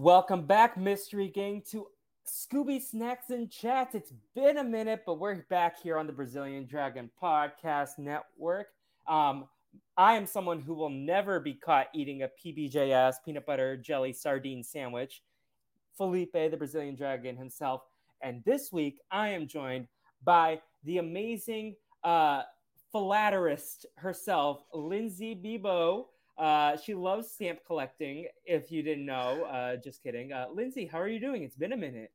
Welcome back, Mystery Gang, to Scooby Snacks and Chats. It's been a minute, but we're back here on the Brazilian Dragon Podcast Network. Um, I am someone who will never be caught eating a PBJS peanut butter jelly sardine sandwich. Felipe, the Brazilian Dragon himself. And this week, I am joined by the amazing uh, philatelist herself, Lindsay Bebo. Uh, she loves stamp collecting. If you didn't know, uh, just kidding. Uh, Lindsay, how are you doing? It's been a minute.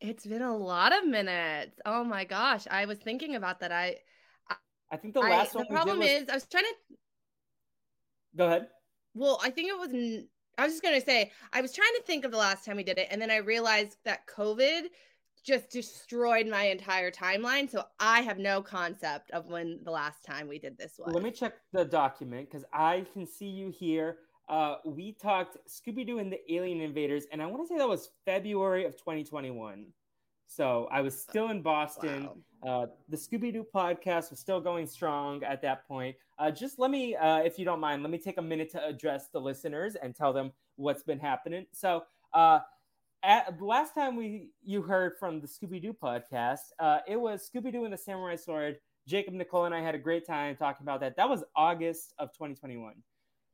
It's been a lot of minutes. Oh my gosh, I was thinking about that. I, I, I think the last I, one. The problem was... is, I was trying to. Go ahead. Well, I think it was. I was just gonna say I was trying to think of the last time we did it, and then I realized that COVID just destroyed my entire timeline. So I have no concept of when the last time we did this was. Let me check the document because I can see you here. Uh, we talked Scooby Doo and the Alien Invaders, and I want to say that was February of 2021. So I was still in Boston. Wow. Uh, the Scooby Doo podcast was still going strong at that point. Uh, just let me, uh, if you don't mind, let me take a minute to address the listeners and tell them what's been happening. So, uh, at, last time we you heard from the Scooby Doo podcast, uh, it was Scooby Doo and the Samurai Sword. Jacob, Nicole, and I had a great time talking about that. That was August of 2021.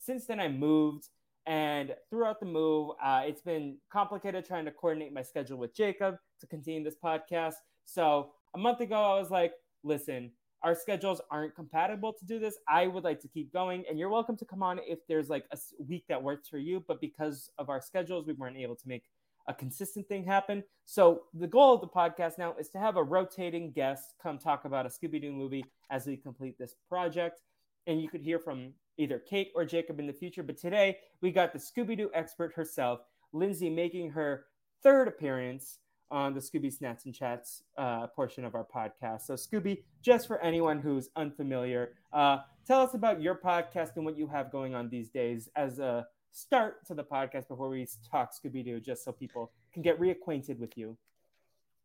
Since then, I moved, and throughout the move, uh, it's been complicated trying to coordinate my schedule with Jacob to continue this podcast. So a month ago, I was like, "Listen, our schedules aren't compatible to do this. I would like to keep going, and you're welcome to come on if there's like a week that works for you. But because of our schedules, we weren't able to make a consistent thing happen. So the goal of the podcast now is to have a rotating guest come talk about a Scooby Doo movie as we complete this project. And you could hear from either Kate or Jacob in the future. But today we got the Scooby Doo expert herself, Lindsay, making her third appearance on the Scooby Snacks and Chats uh, portion of our podcast. So, Scooby, just for anyone who's unfamiliar, uh, tell us about your podcast and what you have going on these days as a start to the podcast before we talk Scooby Doo, just so people can get reacquainted with you.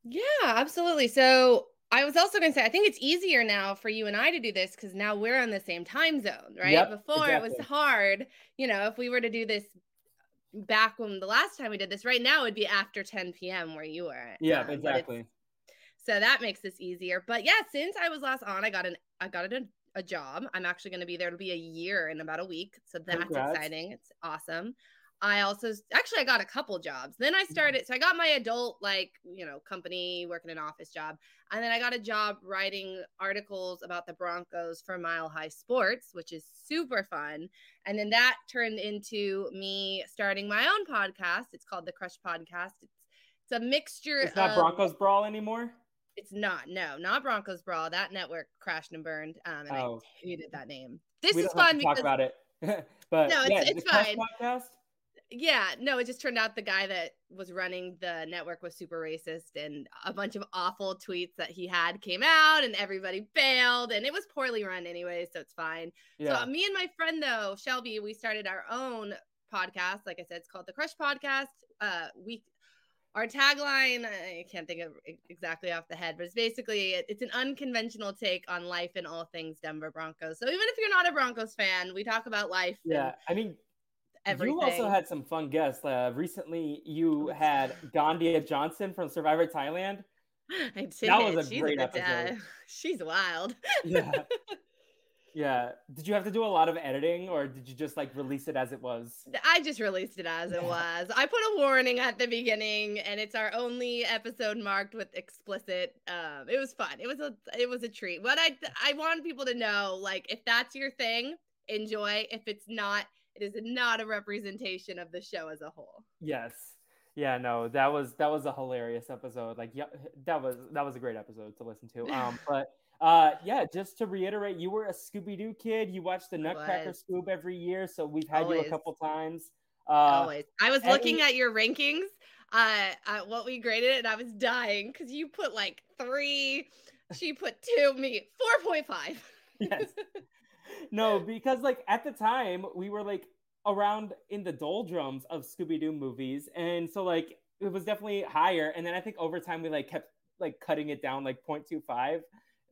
Yeah, absolutely. So I was also going to say, I think it's easier now for you and I to do this because now we're on the same time zone, right? Yep, Before exactly. it was hard. You know, if we were to do this back when the last time we did this, right now it'd be after 10 p.m. where you were. Yeah, um, exactly. So that makes this easier. But yeah, since I was last on, I got an I got an a job. I'm actually going to be there to be a year in about a week. So that's Congrats. exciting. It's awesome. I also actually I got a couple jobs. Then I started so I got my adult like, you know, company working an office job. And then I got a job writing articles about the Broncos for Mile High Sports, which is super fun. And then that turned into me starting my own podcast. It's called the Crush Podcast. It's it's a mixture It's not of, Broncos Brawl anymore? It's not. No, not Broncos Brawl. That network crashed and burned. Um, and oh. I hated that name. This we is fun because talk about it. but no, it's, yeah, it's fine. Podcast? Yeah, no, it just turned out the guy that was running the network was super racist, and a bunch of awful tweets that he had came out, and everybody failed, and it was poorly run anyway, so it's fine. Yeah. So me and my friend though, Shelby, we started our own podcast. Like I said, it's called the Crush Podcast. Uh, we our tagline i can't think of exactly off the head but it's basically it's an unconventional take on life and all things denver broncos so even if you're not a broncos fan we talk about life yeah i mean everything. you also had some fun guests uh, recently you had ghandia johnson from survivor thailand I did. That was a She's great a episode. Uh, she's wild. yeah. Yeah. Did you have to do a lot of editing or did you just like release it as it was? I just released it as it was. I put a warning at the beginning and it's our only episode marked with explicit. Um it was fun. It was a it was a treat. What I I want people to know like if that's your thing, enjoy. If it's not, it is not a representation of the show as a whole. Yes. Yeah, no, that was that was a hilarious episode. Like yeah, that was that was a great episode to listen to. Um but uh, yeah, just to reiterate, you were a Scooby Doo kid. You watched the Nutcracker Scoob every year, so we've had Always. you a couple times. Uh, Always. I was looking at your rankings, uh, at what we graded, it, and I was dying because you put like three she put two, me four point five. yes. No, because like at the time we were like around in the doldrums of Scooby Doo movies, and so like it was definitely higher. And then I think over time we like kept like cutting it down like 0.25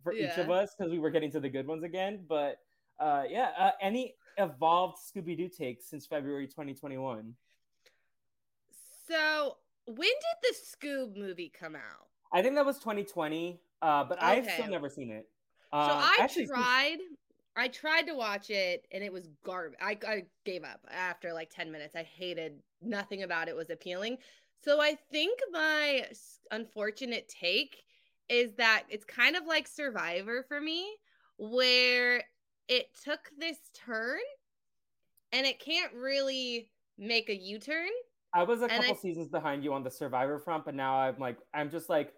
for yeah. each of us because we were getting to the good ones again. But uh, yeah, uh, any evolved Scooby Doo takes since February 2021? So when did the Scoob movie come out? I think that was 2020, uh, but okay. I've still never seen it. Uh, so I actually, tried. I tried to watch it and it was garbage. I, I gave up after like 10 minutes. I hated nothing about it was appealing. So I think my unfortunate take is that it's kind of like Survivor for me, where it took this turn and it can't really make a U turn. I was a couple I, seasons behind you on the Survivor front, but now I'm like, I'm just like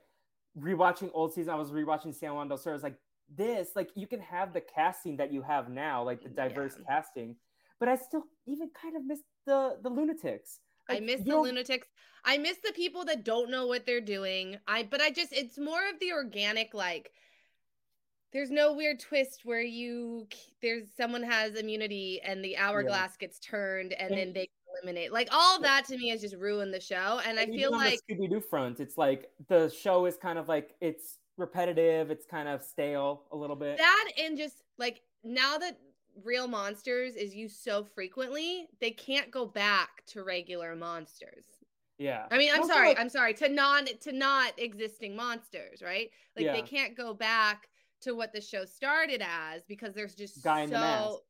rewatching old season. I was rewatching San Juan del Sur. I was like, this, like, you can have the casting that you have now, like the diverse yeah. casting, but I still even kind of miss the the lunatics. Like, I miss the know, lunatics. I miss the people that don't know what they're doing. I but I just it's more of the organic like there's no weird twist where you there's someone has immunity and the hourglass yeah. gets turned and, and then they eliminate like all that to me has just ruined the show and, and i feel like scooby doo front it's like the show is kind of like it's repetitive it's kind of stale a little bit that and just like now that real monsters is used so frequently, they can't go back to regular monsters. Yeah. I mean, I'm sorry. Like, I'm sorry to non to not existing monsters, right? Like yeah. they can't go back to what the show started as because there's just Guy so.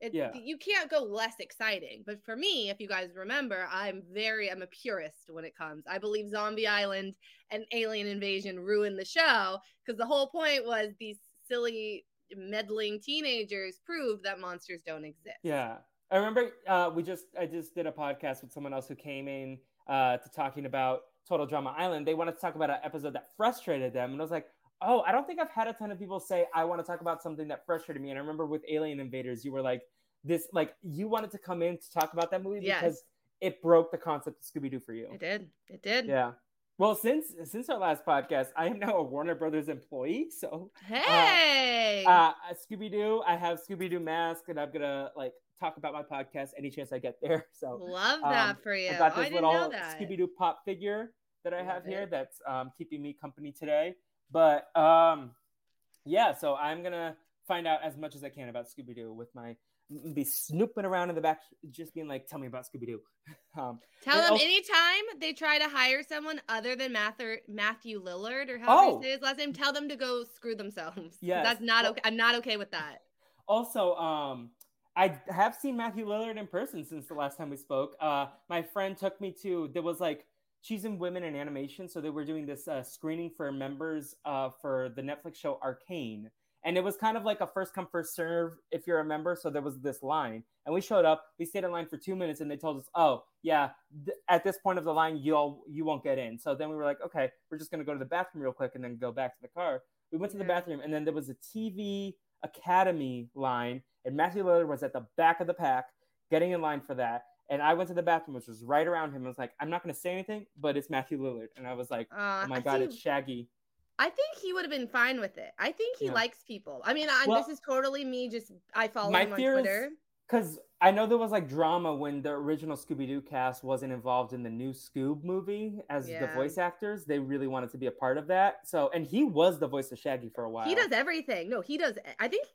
It, yeah. you can't go less exciting. But for me, if you guys remember, I'm very I'm a purist when it comes. I believe Zombie Island and Alien Invasion ruined the show because the whole point was these silly meddling teenagers prove that monsters don't exist. Yeah. I remember uh, we just I just did a podcast with someone else who came in uh, to talking about Total Drama Island. They wanted to talk about an episode that frustrated them, and I was like, "Oh, I don't think I've had a ton of people say I want to talk about something that frustrated me." And I remember with Alien Invaders, you were like, "This like you wanted to come in to talk about that movie yes. because it broke the concept of Scooby Doo for you." It did. It did. Yeah. Well, since since our last podcast, I am now a Warner Brothers employee. So uh, hey, uh, uh, Scooby Doo, I have Scooby Doo mask, and I'm gonna like talk about my podcast any chance I get there. So love that um, for you. I got this I little Scooby Doo pop figure that I have here that's um, keeping me company today. But um, yeah, so I'm gonna find out as much as I can about Scooby Doo with my be snooping around in the back, just being like, "Tell me about Scooby Doo." Um, Tell them also- anytime they try to hire someone other than Mather- Matthew Lillard or how oh. say his last name, tell them to go screw themselves. Yeah, that's not okay. I'm not okay with that. Also, um, I have seen Matthew Lillard in person since the last time we spoke. Uh, my friend took me to there was like she's in women in animation, so they were doing this uh, screening for members uh, for the Netflix show Arcane. And it was kind of like a first come first serve if you're a member so there was this line. And we showed up we stayed in line for two minutes and they told us oh yeah th- at this point of the line you'll you won't get in. So then we were like okay we're just going to go to the bathroom real quick and then go back to the car. We went to the bathroom and then there was a tv academy line and matthew lillard was at the back of the pack getting in line for that and I went to the bathroom, which was right around him. I was like, I'm not going to say anything, but it's Matthew Lillard. And I was like, uh, oh my I God, it's Shaggy. I think he would have been fine with it. I think he yeah. likes people. I mean, I, well, this is totally me. Just I follow him on Twitter. Because I know there was like drama when the original Scooby Doo cast wasn't involved in the new Scoob movie as yeah. the voice actors. They really wanted to be a part of that. So, and he was the voice of Shaggy for a while. He does everything. No, he does. I think.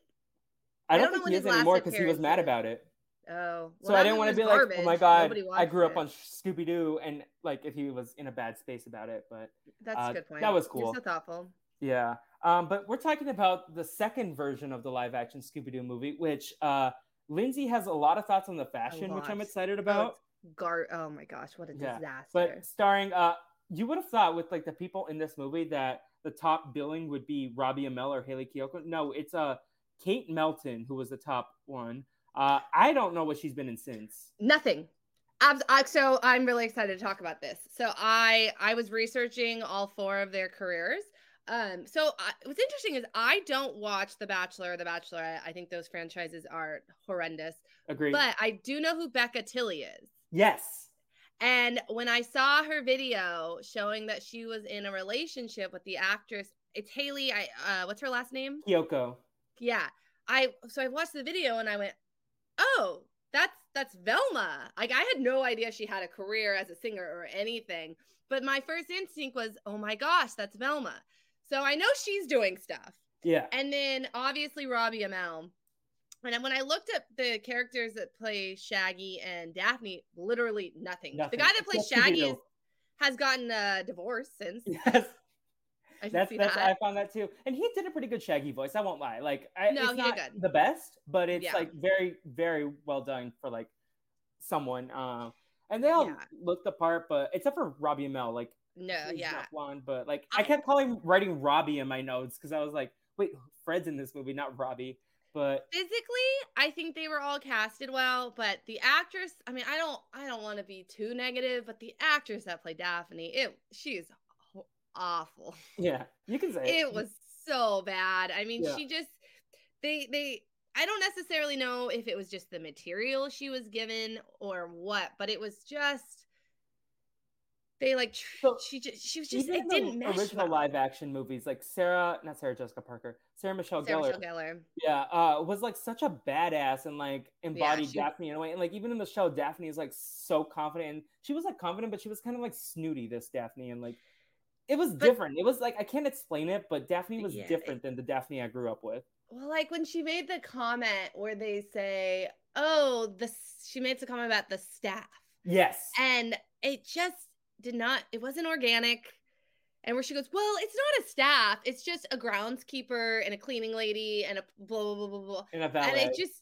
I don't, I don't think he is anymore because he was mad about it. Oh, well, so I didn't want to be garbage. like, oh my god, I grew up on Scooby Doo, and like if he was in a bad space about it. But that's uh, a good point. That was cool. You're so thoughtful. Yeah. Um, but we're talking about the second version of the live action Scooby Doo movie, which uh, Lindsay has a lot of thoughts on the fashion, which I'm excited about. Oh, gar- oh my gosh, what a yeah. disaster. But starring, uh, you would have thought with like the people in this movie that the top billing would be Robbie Amell or Hayley Kiyoko. No, it's uh, Kate Melton who was the top one. Uh, I don't know what she's been in since. Nothing. So I'm really excited to talk about this. So I I was researching all four of their careers um, so uh, what's interesting is I don't watch The Bachelor or The Bachelorette. I think those franchises are horrendous. Agreed. But I do know who Becca Tilley is. Yes. And when I saw her video showing that she was in a relationship with the actress it's Hayley. I uh, what's her last name? Kiyoko. Yeah, I so I watched the video and I went, oh, that's that's Velma. Like I had no idea she had a career as a singer or anything. But my first instinct was, oh my gosh, that's Velma. So I know she's doing stuff. Yeah. And then obviously Robbie Amell. And when I looked at the characters that play Shaggy and Daphne, literally nothing. nothing. The guy that plays Shaggy is, has gotten a divorce since. Yes. I that's that's that. I found that too, and he did a pretty good Shaggy voice. I won't lie. Like, I, no, it's not the best, but it's yeah. like very, very well done for like someone. Uh, and they all yeah. looked the part, but except for Robbie Amell, like no, yeah, blonde, but like I, I kept calling writing Robbie in my notes because I was like, wait, Fred's in this movie, not Robbie. But physically, I think they were all casted well. But the actress, I mean, I don't, I don't want to be too negative, but the actress that played Daphne, it, she's awful. Yeah, you can say it, it was so bad. I mean, yeah. she just, they, they, I don't necessarily know if it was just the material she was given or what, but it was just they like so, she just she was just it didn't mesh original well. live action movies like Sarah not Sarah Jessica Parker Sarah Michelle Sarah Gellar Michelle Gellar yeah uh was like such a badass and like embodied yeah, she, Daphne in a way and like even in the show Daphne is like so confident and she was like confident but she was kind of like snooty this Daphne and like it was but, different it was like I can't explain it but Daphne was yeah, different it, than the Daphne I grew up with well like when she made the comment where they say oh the she made the comment about the staff yes and it just did not, it wasn't organic. And where she goes, Well, it's not a staff, it's just a groundskeeper and a cleaning lady and a blah, blah, blah, blah, blah. And a valet. And it just,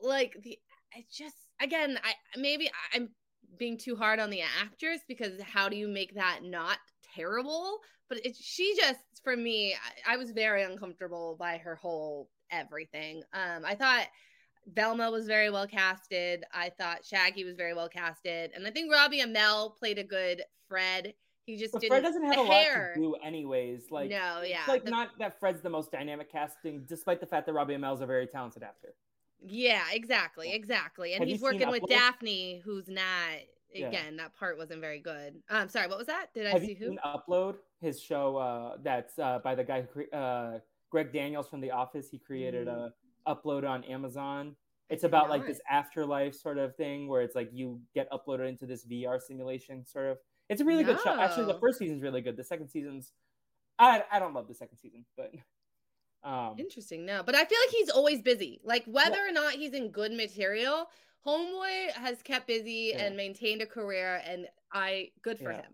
like, the, it just, again, I maybe I'm being too hard on the actress because how do you make that not terrible? But it, she just, for me, I, I was very uncomfortable by her whole everything. Um, I thought Velma was very well casted. I thought Shaggy was very well casted, and I think Robbie Amell played a good Fred. He just but didn't. Fred doesn't have a hair. lot to do, anyways. Like no, yeah, like the, not that Fred's the most dynamic casting, despite the fact that Robbie Amell is a very talented actor. Yeah, exactly, exactly, and have he's working with Daphne, who's not. Again, yeah. that part wasn't very good. I'm um, sorry, what was that? Did I have see who? Upload his show. Uh, that's uh, by the guy who uh, Greg Daniels from The Office. He created mm. a upload on Amazon. It's about like this afterlife sort of thing where it's like you get uploaded into this VR simulation sort of. It's a really no. good show. Actually, the first season's really good. The second season's I I don't love the second season, but um interesting. No, but I feel like he's always busy. Like whether or not he's in good material, Homeboy has kept busy yeah. and maintained a career, and I good for yeah. him.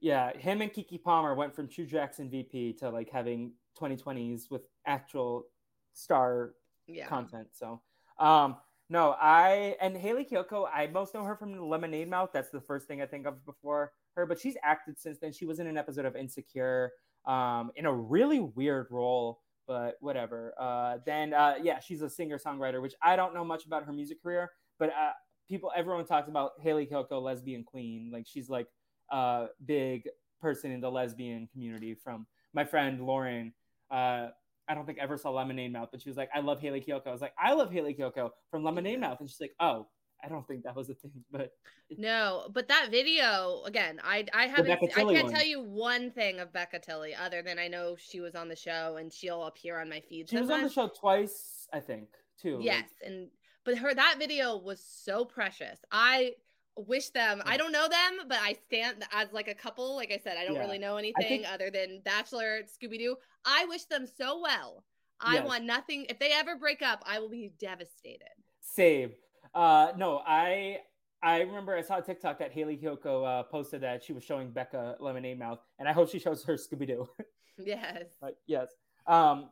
Yeah, him and Keke Palmer went from True Jackson VP to like having 2020s with actual star yeah. content. So um, no, I and Hayley Kiyoko, I most know her from Lemonade Mouth. That's the first thing I think of before her, but she's acted since then. She was in an episode of Insecure, um, in a really weird role, but whatever. Uh, then uh, yeah, she's a singer songwriter, which I don't know much about her music career, but uh, people, everyone talks about Hayley Kiyoko, lesbian queen. Like she's like a big person in the lesbian community. From my friend Lauren, uh, I don't think ever saw Lemonade Mouth, but she was like, I love Hayley Kiyoko. I was like, I love Hayley Kiyoko from Lemonade Mouth. And she's like, oh, I don't think that was a thing, but no, but that video again, I I haven't I can't one. tell you one thing of Becca Tilley other than I know she was on the show and she'll appear on my feed. She was on the show twice, I think, too. Yes, like... and but her that video was so precious. I wish them i don't know them but i stand as like a couple like i said i don't yeah. really know anything think... other than bachelor scooby-doo. I wish them so well. I yes. want nothing if they ever break up i will be devastated. Same. Uh no i i remember i saw a tiktok that hayley kiyoko uh, posted that she was showing becca lemonade mouth and i hope she shows her scooby-doo. Yes. Yes. Um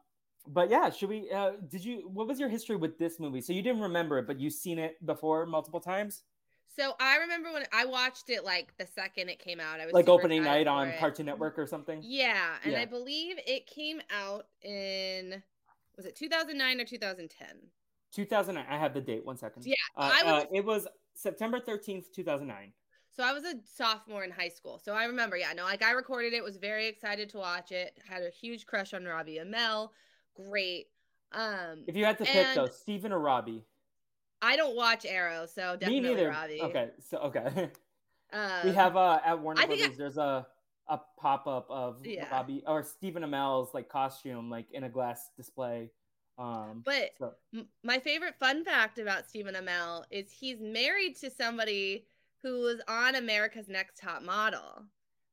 but yeah should we uh did you what was your history with this movie so you didn't remember it but you've seen it before multiple times so I remember when I watched it like the second it came out. I was like opening night on it. Cartoon Network or something. Yeah, and yeah. I believe it came out in was it 2009 or 2010? 2009. I have the date. One second. Yeah, uh, I was, uh, it was September 13th, 2009. So I was a sophomore in high school. So I remember, yeah, no, like I recorded it, was very excited to watch it, had a huge crush on Robbie Amell. Great. Um If you had to pick though, Stephen or Robbie? I don't watch Arrow, so definitely Me neither. Robbie. Okay, so okay. Um, we have uh at Warner I Brothers. I... There's a a pop up of yeah. Bobby or Stephen Amell's like costume, like in a glass display. Um, but so. m- my favorite fun fact about Stephen Amell is he's married to somebody who was on America's Next Top Model,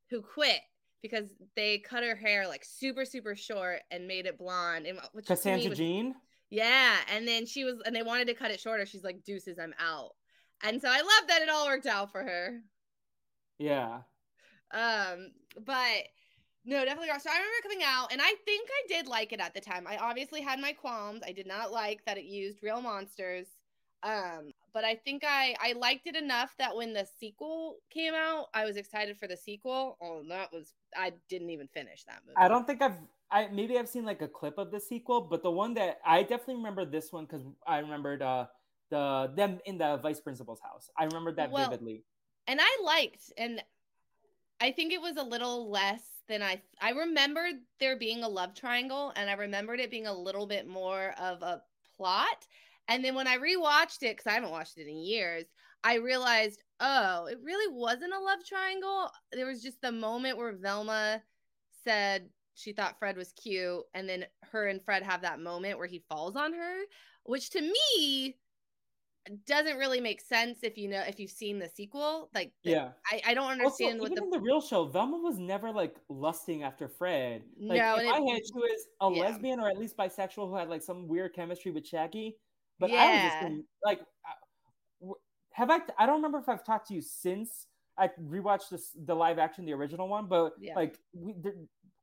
who quit because they cut her hair like super super short and made it blonde. And which Cassandra was, Jean. Yeah, and then she was, and they wanted to cut it shorter. She's like, "Deuces, I'm out." And so I love that it all worked out for her. Yeah. Um, but no, definitely So I remember coming out, and I think I did like it at the time. I obviously had my qualms. I did not like that it used real monsters. Um, but I think I I liked it enough that when the sequel came out, I was excited for the sequel. Oh, that was I didn't even finish that movie. I don't think I've I maybe I've seen like a clip of the sequel, but the one that I definitely remember this one because I remembered uh the them in the vice principal's house. I remember that well, vividly. And I liked and I think it was a little less than I I remembered there being a love triangle and I remembered it being a little bit more of a plot. And then when I rewatched it cuz I haven't watched it in years, I realized, "Oh, it really wasn't a love triangle. There was just the moment where Velma said she thought Fred was cute and then her and Fred have that moment where he falls on her, which to me doesn't really make sense if you know if you've seen the sequel. Like, yeah, I, I don't understand also, what even the... the real show, Velma was never like lusting after Fred. Like, no, in my head, she was a yeah. lesbian or at least bisexual who had like some weird chemistry with Shaggy. But yeah. I was just like, have I? I don't remember if I've talked to you since I rewatched this the live action, the original one. But yeah. like, we, the,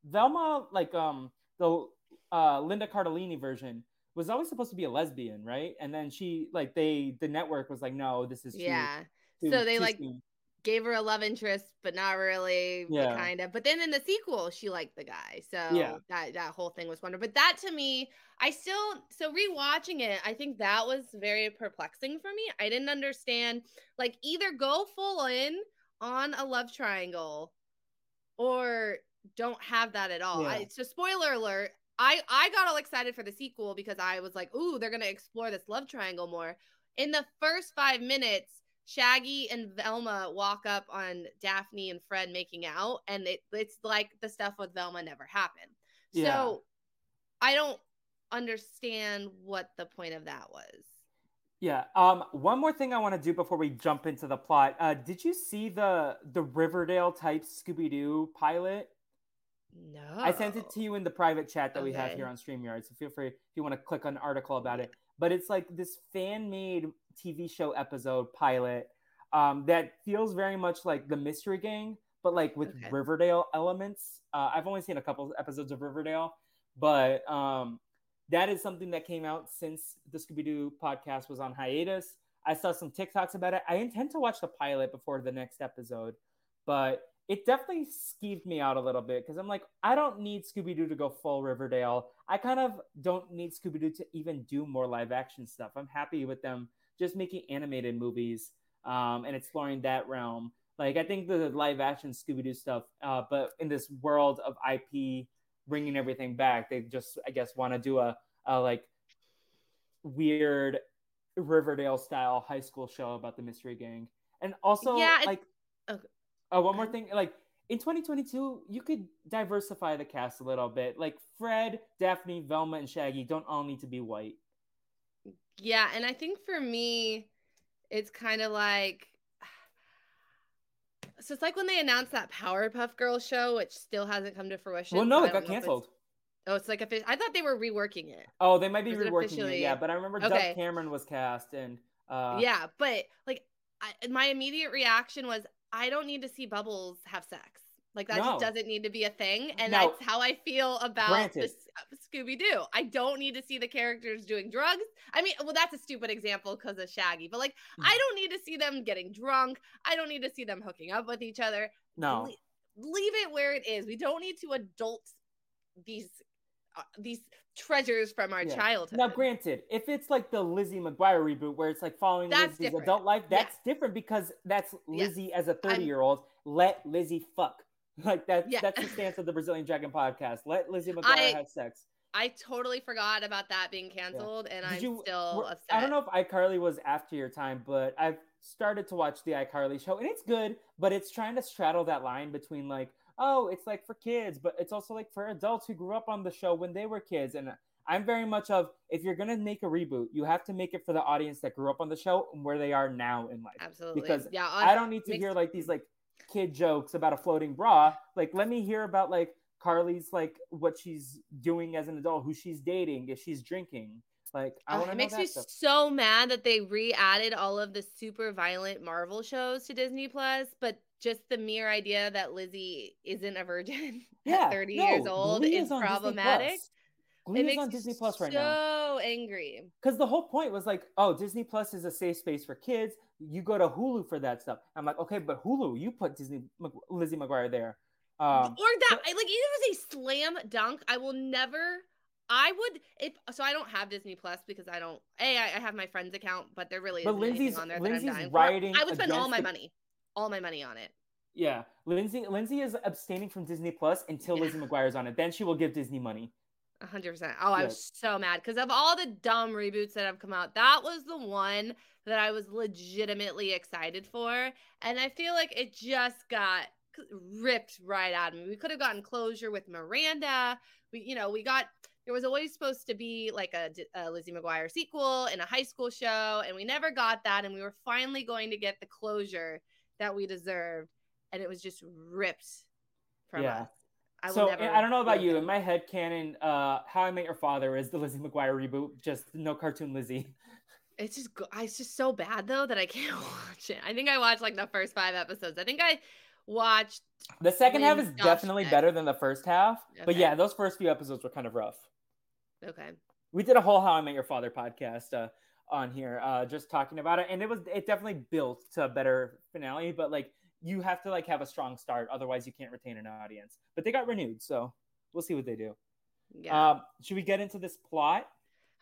Velma, like, um, the uh, Linda Cardellini version was always supposed to be a lesbian, right? And then she like they the network was like, no, this is yeah. Too, so they like soon. Gave her a love interest, but not really, yeah. kind of. But then in the sequel, she liked the guy, so yeah. that that whole thing was wonderful. But that to me, I still so rewatching it, I think that was very perplexing for me. I didn't understand like either go full in on a love triangle or don't have that at all. Yeah. I, so spoiler alert, I I got all excited for the sequel because I was like, "Ooh, they're going to explore this love triangle more." In the first 5 minutes, Shaggy and Velma walk up on Daphne and Fred making out and it, it's like the stuff with Velma never happened. Yeah. So I don't understand what the point of that was. Yeah. Um. One more thing I want to do before we jump into the plot. Uh, did you see the the Riverdale type Scooby Doo pilot? No. I sent it to you in the private chat that okay. we have here on StreamYard. So feel free if you want to click on an article about it. But it's like this fan made TV show episode pilot um, that feels very much like the Mystery Gang, but like with okay. Riverdale elements. Uh, I've only seen a couple episodes of Riverdale, but um, that is something that came out since the Scooby Doo podcast was on hiatus. I saw some TikToks about it. I intend to watch the pilot before the next episode, but it definitely skeeved me out a little bit because I'm like, I don't need Scooby Doo to go full Riverdale. I kind of don't need Scooby Doo to even do more live action stuff. I'm happy with them just making animated movies um, and exploring that realm. Like, I think the live action Scooby Doo stuff, uh, but in this world of IP bringing everything back, they just, I guess, want to do a, a like weird Riverdale style high school show about the mystery gang. And also, yeah, like, okay. Oh, one more thing. Like in 2022, you could diversify the cast a little bit. Like Fred, Daphne, Velma, and Shaggy don't all need to be white. Yeah, and I think for me, it's kind of like so it's like when they announced that Powerpuff Girls show, which still hasn't come to fruition. Well, no, it got canceled. Oh, it's like I thought they were reworking it. Oh, they might be reworking it, it, yeah. But I remember okay. Dove Cameron was cast, and uh... yeah, but like I, my immediate reaction was I don't need to see Bubbles have sex. Like that no. just doesn't need to be a thing, and now, that's how I feel about this Scooby Doo. I don't need to see the characters doing drugs. I mean, well, that's a stupid example because of Shaggy, but like, mm. I don't need to see them getting drunk. I don't need to see them hooking up with each other. No, Le- leave it where it is. We don't need to adult these uh, these treasures from our yeah. childhood. Now, granted, if it's like the Lizzie McGuire reboot where it's like following that's Lizzie's different. adult life, that's yeah. different because that's Lizzie yeah. as a 30 year old. Let Lizzie fuck. Like that, that's the stance of the Brazilian Dragon podcast. Let Lizzie McGuire I, have sex. I totally forgot about that being canceled, and Did I'm you, still upset. I don't know if iCarly was after your time, but I've started to watch the iCarly show, and it's good, but it's trying to straddle that line between like, oh, it's like for kids, but it's also like for adults who grew up on the show when they were kids. And I'm very much of if you're gonna make a reboot, you have to make it for the audience that grew up on the show and where they are now in life. Absolutely. Because yeah, I don't need to hear like these like kid jokes about a floating bra. Like let me hear about like Carly's like what she's doing as an adult, who she's dating, if she's drinking. Like I want to. It makes me stuff. so mad that they re-added all of the super violent Marvel shows to Disney Plus, but just the mere idea that Lizzie isn't a virgin yeah, at 30 no, years old Glee is, is problematic. Glee it is on Disney Plus right so now. So angry. Because the whole point was like, oh, Disney Plus is a safe space for kids. You go to Hulu for that stuff. I'm like, okay, but Hulu, you put Disney Lizzie McGuire there. Um, or that, but, like, either was a slam dunk. I will never. I would if so. I don't have Disney Plus because I don't. A, I, I have my friend's account, but there really isn't anything on there Lindsay's that I'm dying writing. I would spend all my the... money, all my money on it. Yeah, Lindsay. Lindsay is abstaining from Disney Plus until yeah. Lizzie McGuire's on it. Then she will give Disney money. hundred percent. Oh, I was so mad because of all the dumb reboots that have come out. That was the one that I was legitimately excited for, and I feel like it just got ripped right out of me. We could have gotten closure with Miranda. We, you know, we got there was always supposed to be like a, a, Lizzie McGuire sequel in a high school show, and we never got that. And we were finally going to get the closure that we deserved, and it was just ripped from yeah. us. I so I don't know about you. In my head canon, uh, How I Met Your Father is the Lizzie McGuire reboot, just no cartoon Lizzie. It's just it's just so bad though that I can't watch it. I think I watched like the first five episodes. I think I watched. The second half is definitely better than the first half. Okay. But yeah, those first few episodes were kind of rough. Okay. We did a whole How I Met Your Father podcast uh, on here, uh, just talking about it, and it was it definitely built to a better finale. But like, you have to like have a strong start, otherwise you can't retain an audience. But they got renewed, so we'll see what they do. Yeah. Um, should we get into this plot?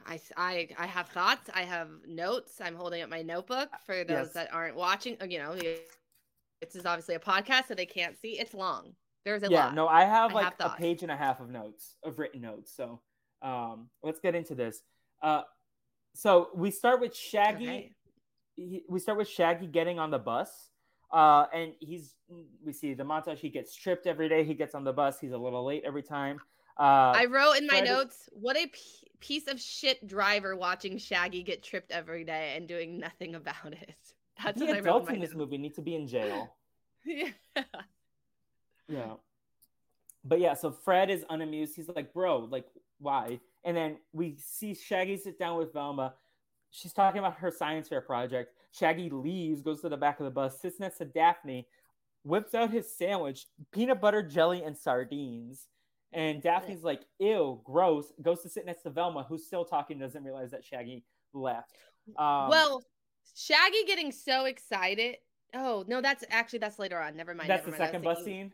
I, I I have thoughts. I have notes. I'm holding up my notebook for those yes. that aren't watching. You know, this is obviously a podcast, so they can't see. It's long. There's a yeah, lot. no, I have I like have a page and a half of notes, of written notes. So um, let's get into this. Uh, so we start with Shaggy. Okay. He, we start with Shaggy getting on the bus. Uh, and he's we see the montage. He gets tripped every day. He gets on the bus. He's a little late every time. Uh, I wrote in my notes, "What a p- piece of shit driver watching Shaggy get tripped every day and doing nothing about it." That's the adults in, in this movie need to be in jail. yeah. Yeah. But yeah, so Fred is unamused. He's like, bro, like, why? And then we see Shaggy sit down with Velma. She's talking about her science fair project. Shaggy leaves, goes to the back of the bus, sits next to Daphne, whips out his sandwich, peanut butter, jelly, and sardines. And Daphne's like, ew, gross. Goes to sit next to Velma, who's still talking, doesn't realize that Shaggy left. Um, well, Shaggy getting so excited. Oh no, that's actually that's later on. Never mind. That's never the mind. second bus scene.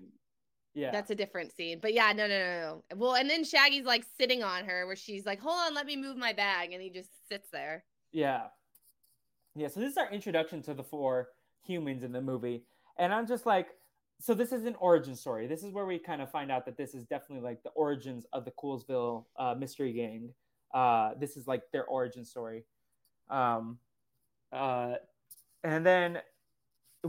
Yeah, that's a different scene. But yeah, no, no, no, no. Well, and then Shaggy's like sitting on her, where she's like, "Hold on, let me move my bag," and he just sits there. Yeah, yeah. So this is our introduction to the four humans in the movie, and I'm just like, so this is an origin story. This is where we kind of find out that this is definitely like the origins of the Coolsville uh, mystery gang. Uh, this is like their origin story. Um, uh, and then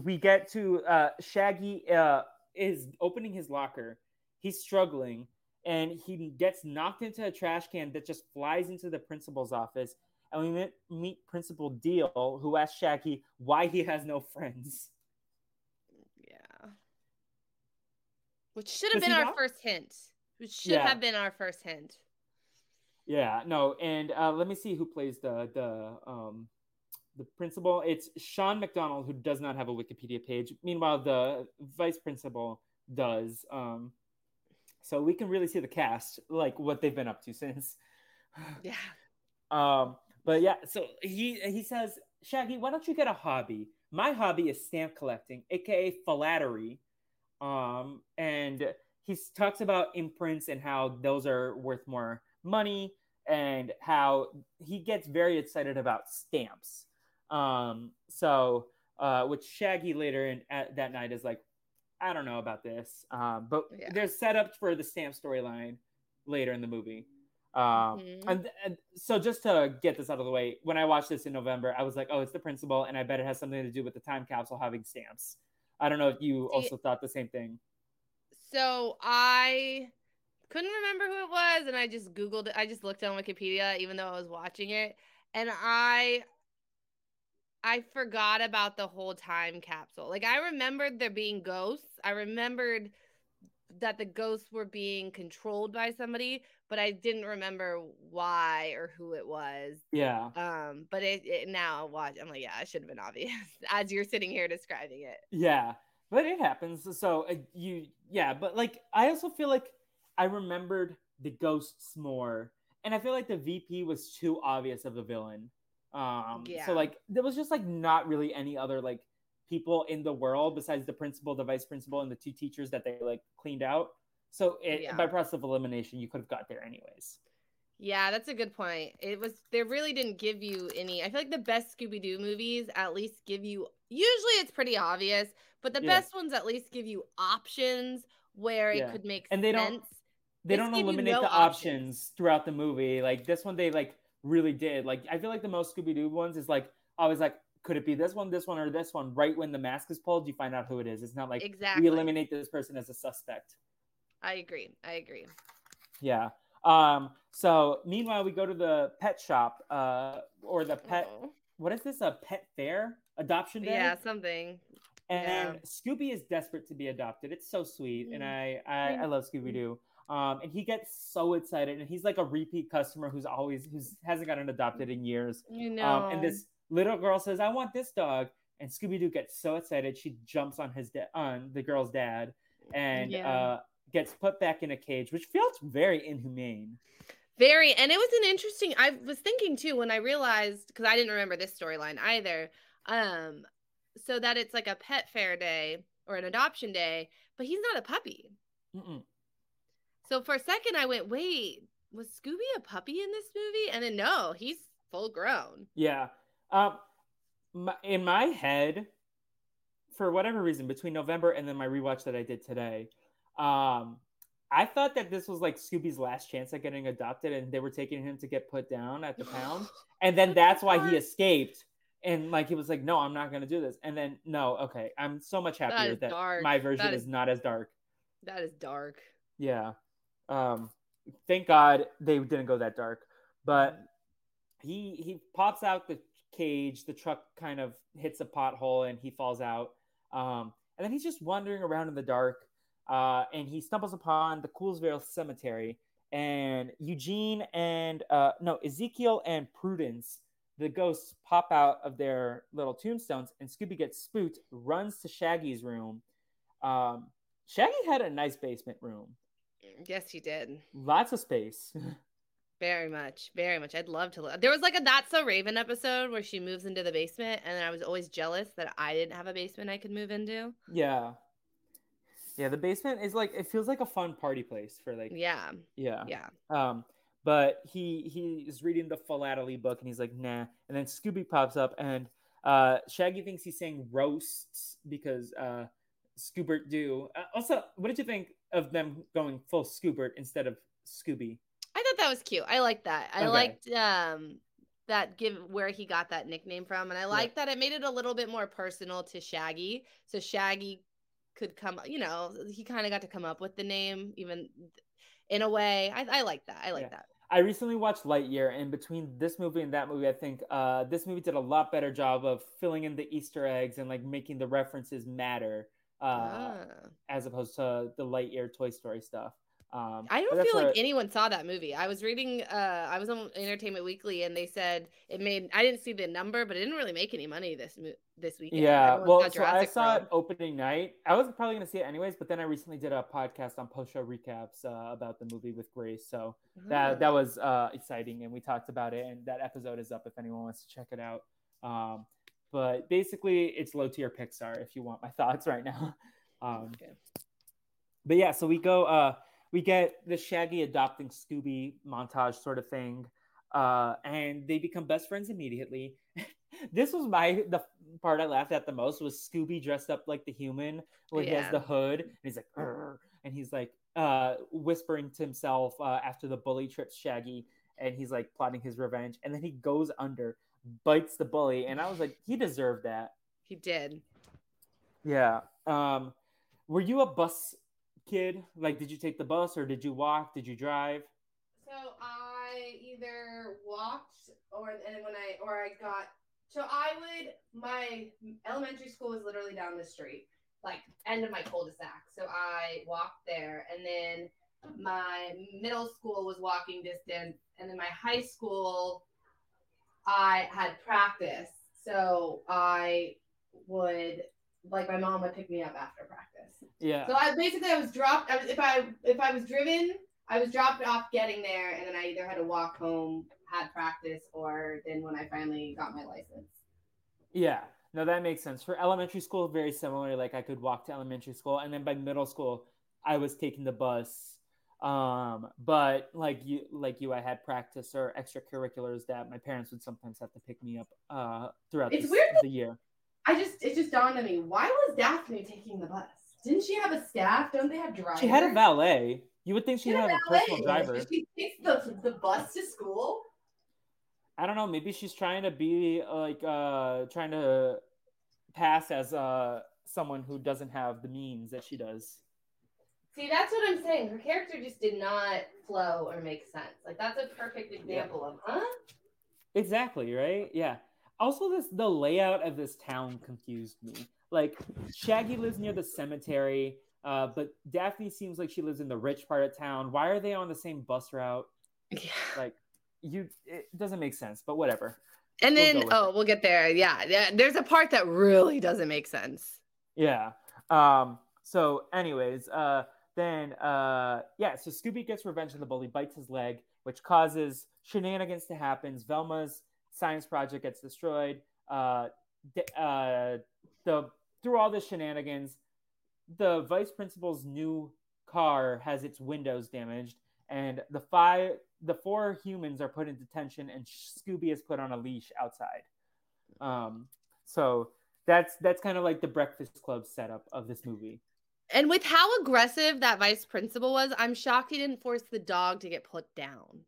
we get to uh, Shaggy uh, is opening his locker. He's struggling, and he gets knocked into a trash can that just flies into the principal's office. And we meet, meet Principal Deal, who asks Shaggy why he has no friends. Yeah, which should have been our first hint. Which should yeah. have been our first hint. Yeah, no, and uh, let me see who plays the the um the principal. It's Sean McDonald who does not have a Wikipedia page. Meanwhile, the vice principal does. Um, so we can really see the cast, like what they've been up to since. Yeah. Um, but yeah, so he he says, Shaggy, why don't you get a hobby? My hobby is stamp collecting, aka philately. Um, and he talks about imprints and how those are worth more money and how he gets very excited about stamps um, so, uh, which Shaggy later in at, that night is like, I don't know about this. Um, but yeah. there's setups for the stamp storyline later in the movie. Um, mm-hmm. and, and, so just to get this out of the way, when I watched this in November, I was like, oh, it's the principal, and I bet it has something to do with the time capsule having stamps. I don't know if you See, also thought the same thing. So I couldn't remember who it was, and I just Googled it. I just looked on Wikipedia, even though I was watching it, and I I forgot about the whole time capsule. Like I remembered there being ghosts. I remembered that the ghosts were being controlled by somebody, but I didn't remember why or who it was. Yeah. Um, but it, it now watch I'm like, yeah, it should have been obvious as you're sitting here describing it. Yeah. But it happens. So uh, you yeah, but like I also feel like I remembered the ghosts more. And I feel like the VP was too obvious of the villain. Um yeah. so like there was just like not really any other like people in the world besides the principal, the vice principal, and the two teachers that they like cleaned out. So it, yeah. by process of elimination, you could have got there anyways. Yeah, that's a good point. It was they really didn't give you any. I feel like the best Scooby Doo movies at least give you. Usually, it's pretty obvious, but the yeah. best ones at least give you options where yeah. it could make and they sense. don't they this don't eliminate no the options. options throughout the movie. Like this one, they like really did. Like I feel like the most Scooby Doo ones is like always like could it be this one, this one, or this one? Right when the mask is pulled, you find out who it is. It's not like exactly we eliminate this person as a suspect. I agree. I agree. Yeah. Um. So meanwhile, we go to the pet shop, uh, or the pet. Oh. What is this? A pet fair? Adoption day? Yeah, something. And yeah. Scooby is desperate to be adopted. It's so sweet, and mm. I I, I love Scooby Doo. Um, and he gets so excited, and he's like a repeat customer who's always who's hasn't gotten adopted in years. You know. Um, and this little girl says, "I want this dog," and Scooby Doo gets so excited she jumps on his da- on the girl's dad and yeah. uh, gets put back in a cage, which feels very inhumane. Very, and it was an interesting. I was thinking too when I realized because I didn't remember this storyline either. Um, so that it's like a pet fair day or an adoption day, but he's not a puppy. Mm-mm. So for a second, I went, "Wait, was Scooby a puppy in this movie?" And then no, he's full grown. Yeah, um, in my head, for whatever reason, between November and then my rewatch that I did today, um, I thought that this was like Scooby's last chance at getting adopted, and they were taking him to get put down at the pound, and then that's why he escaped. And like he was like, "No, I'm not going to do this." And then, no, okay, I'm so much happier that, that my version is, is not as dark. That is dark. Yeah. Um, thank God they didn't go that dark. But he he pops out the cage. The truck kind of hits a pothole and he falls out. Um, and then he's just wandering around in the dark. Uh, and he stumbles upon the Coolsville Cemetery. And Eugene and uh, no Ezekiel and Prudence, the ghosts pop out of their little tombstones, and Scooby gets spooked, runs to Shaggy's room. Um, Shaggy had a nice basement room. Yes, he did. Lots of space. Very much, very much. I'd love to. Look. There was like a That's So Raven episode where she moves into the basement, and I was always jealous that I didn't have a basement I could move into. Yeah, yeah. The basement is like it feels like a fun party place for like. Yeah. Yeah. Yeah. Um, but he he is reading the philately book, and he's like, nah. And then Scooby pops up, and uh, Shaggy thinks he's saying roasts because uh, Scoobert do. Uh, also, what did you think of them going full Scoobert instead of Scooby? I thought that was cute. I liked that. I okay. liked um that give where he got that nickname from, and I liked yeah. that it made it a little bit more personal to Shaggy. So Shaggy could come, you know, he kind of got to come up with the name, even in a way. I, I like that. I like yeah. that. I recently watched Lightyear, and between this movie and that movie, I think uh, this movie did a lot better job of filling in the Easter eggs and like making the references matter, uh, ah. as opposed to the Lightyear Toy Story stuff. Um, I don't feel like anyone saw that movie. I was reading, uh, I was on Entertainment Weekly, and they said it made. I didn't see the number, but it didn't really make any money this this weekend. Yeah, well, so I saw it opening night. I was probably going to see it anyways, but then I recently did a podcast on post show recaps uh, about the movie with Grace, so that that was uh, exciting, and we talked about it, and that episode is up if anyone wants to check it out. Um, but basically, it's low tier Pixar. If you want my thoughts right now. Um, okay. But yeah, so we go. Uh, we get the Shaggy adopting Scooby montage sort of thing, uh, and they become best friends immediately. this was my the part I laughed at the most was Scooby dressed up like the human, where yeah. he has the hood and he's like, and he's like uh, whispering to himself uh, after the bully trips Shaggy, and he's like plotting his revenge, and then he goes under, bites the bully, and I was like, he deserved that. He did. Yeah. Um, were you a bus kid? Like, did you take the bus or did you walk? Did you drive? So I either walked or and when I or I got so I would my elementary school was literally down the street, like end of my cul-de-sac. So I walked there and then my middle school was walking distance and then my high school I had practice. So I would like my mom would pick me up after practice. Yeah. So I basically I was dropped. I was if I if I was driven, I was dropped off getting there, and then I either had to walk home, had practice, or then when I finally got my license. Yeah. No, that makes sense. For elementary school, very similar. Like I could walk to elementary school, and then by middle school, I was taking the bus. Um, but like you, like you, I had practice or extracurriculars that my parents would sometimes have to pick me up uh, throughout it's the, weird the year. I just it just dawned on me. Why was Daphne taking the bus? Didn't she have a staff? Don't they have drivers? She had a valet. You would think she'd She have had a personal driver. She takes the the bus to school. I don't know. Maybe she's trying to be like uh trying to pass as uh someone who doesn't have the means that she does. See, that's what I'm saying. Her character just did not flow or make sense. Like that's a perfect example of, huh? Exactly, right? Yeah. Also this the layout of this town confused me. Like Shaggy lives near the cemetery, uh, but Daphne seems like she lives in the rich part of town. Why are they on the same bus route? Yeah. Like you it doesn't make sense, but whatever. And We'll then, oh, it. we'll get there. Yeah, yeah. There's a part that really doesn't make sense. Yeah. Um, so anyways, uh then uh yeah, so Scooby gets revenge on the bully, bites his leg, which causes shenanigans to happen. Velma's science project gets destroyed. Uh, uh the through all the shenanigans, the vice principal's new car has its windows damaged, and the five the four humans are put in detention and Scooby is put on a leash outside. Um so that's that's kind of like the Breakfast Club setup of this movie. And with how aggressive that vice principal was, I'm shocked he didn't force the dog to get put down.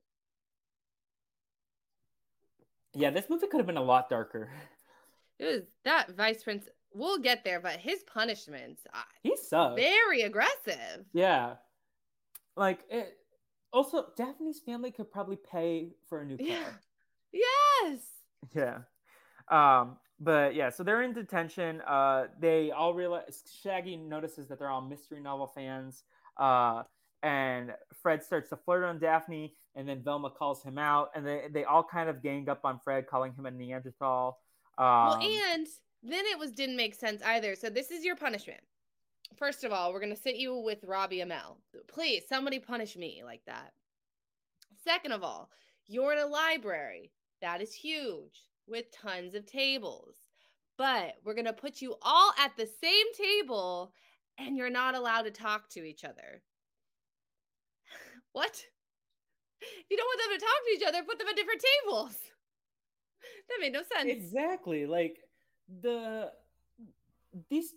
Yeah, this movie could have been a lot darker. It was that vice prince. We'll get there, but his punishments, uh, He sucks. very aggressive. Yeah, like it. Also, Daphne's family could probably pay for a new car. Yeah. Yes. Yeah. Um, but yeah, so they're in detention. Uh, they all realize Shaggy notices that they're all mystery novel fans. Uh, and Fred starts to flirt on Daphne, and then Velma calls him out, and they they all kind of gang up on Fred, calling him a Neanderthal. Um, well, and then it was didn't make sense either. So this is your punishment. First of all, we're gonna sit you with Robbie Amell. Please, somebody punish me like that. Second of all, you're in a library that is huge with tons of tables, but we're gonna put you all at the same table, and you're not allowed to talk to each other. What? You don't want them to talk to each other, put them at different tables. That made no sense. exactly like the these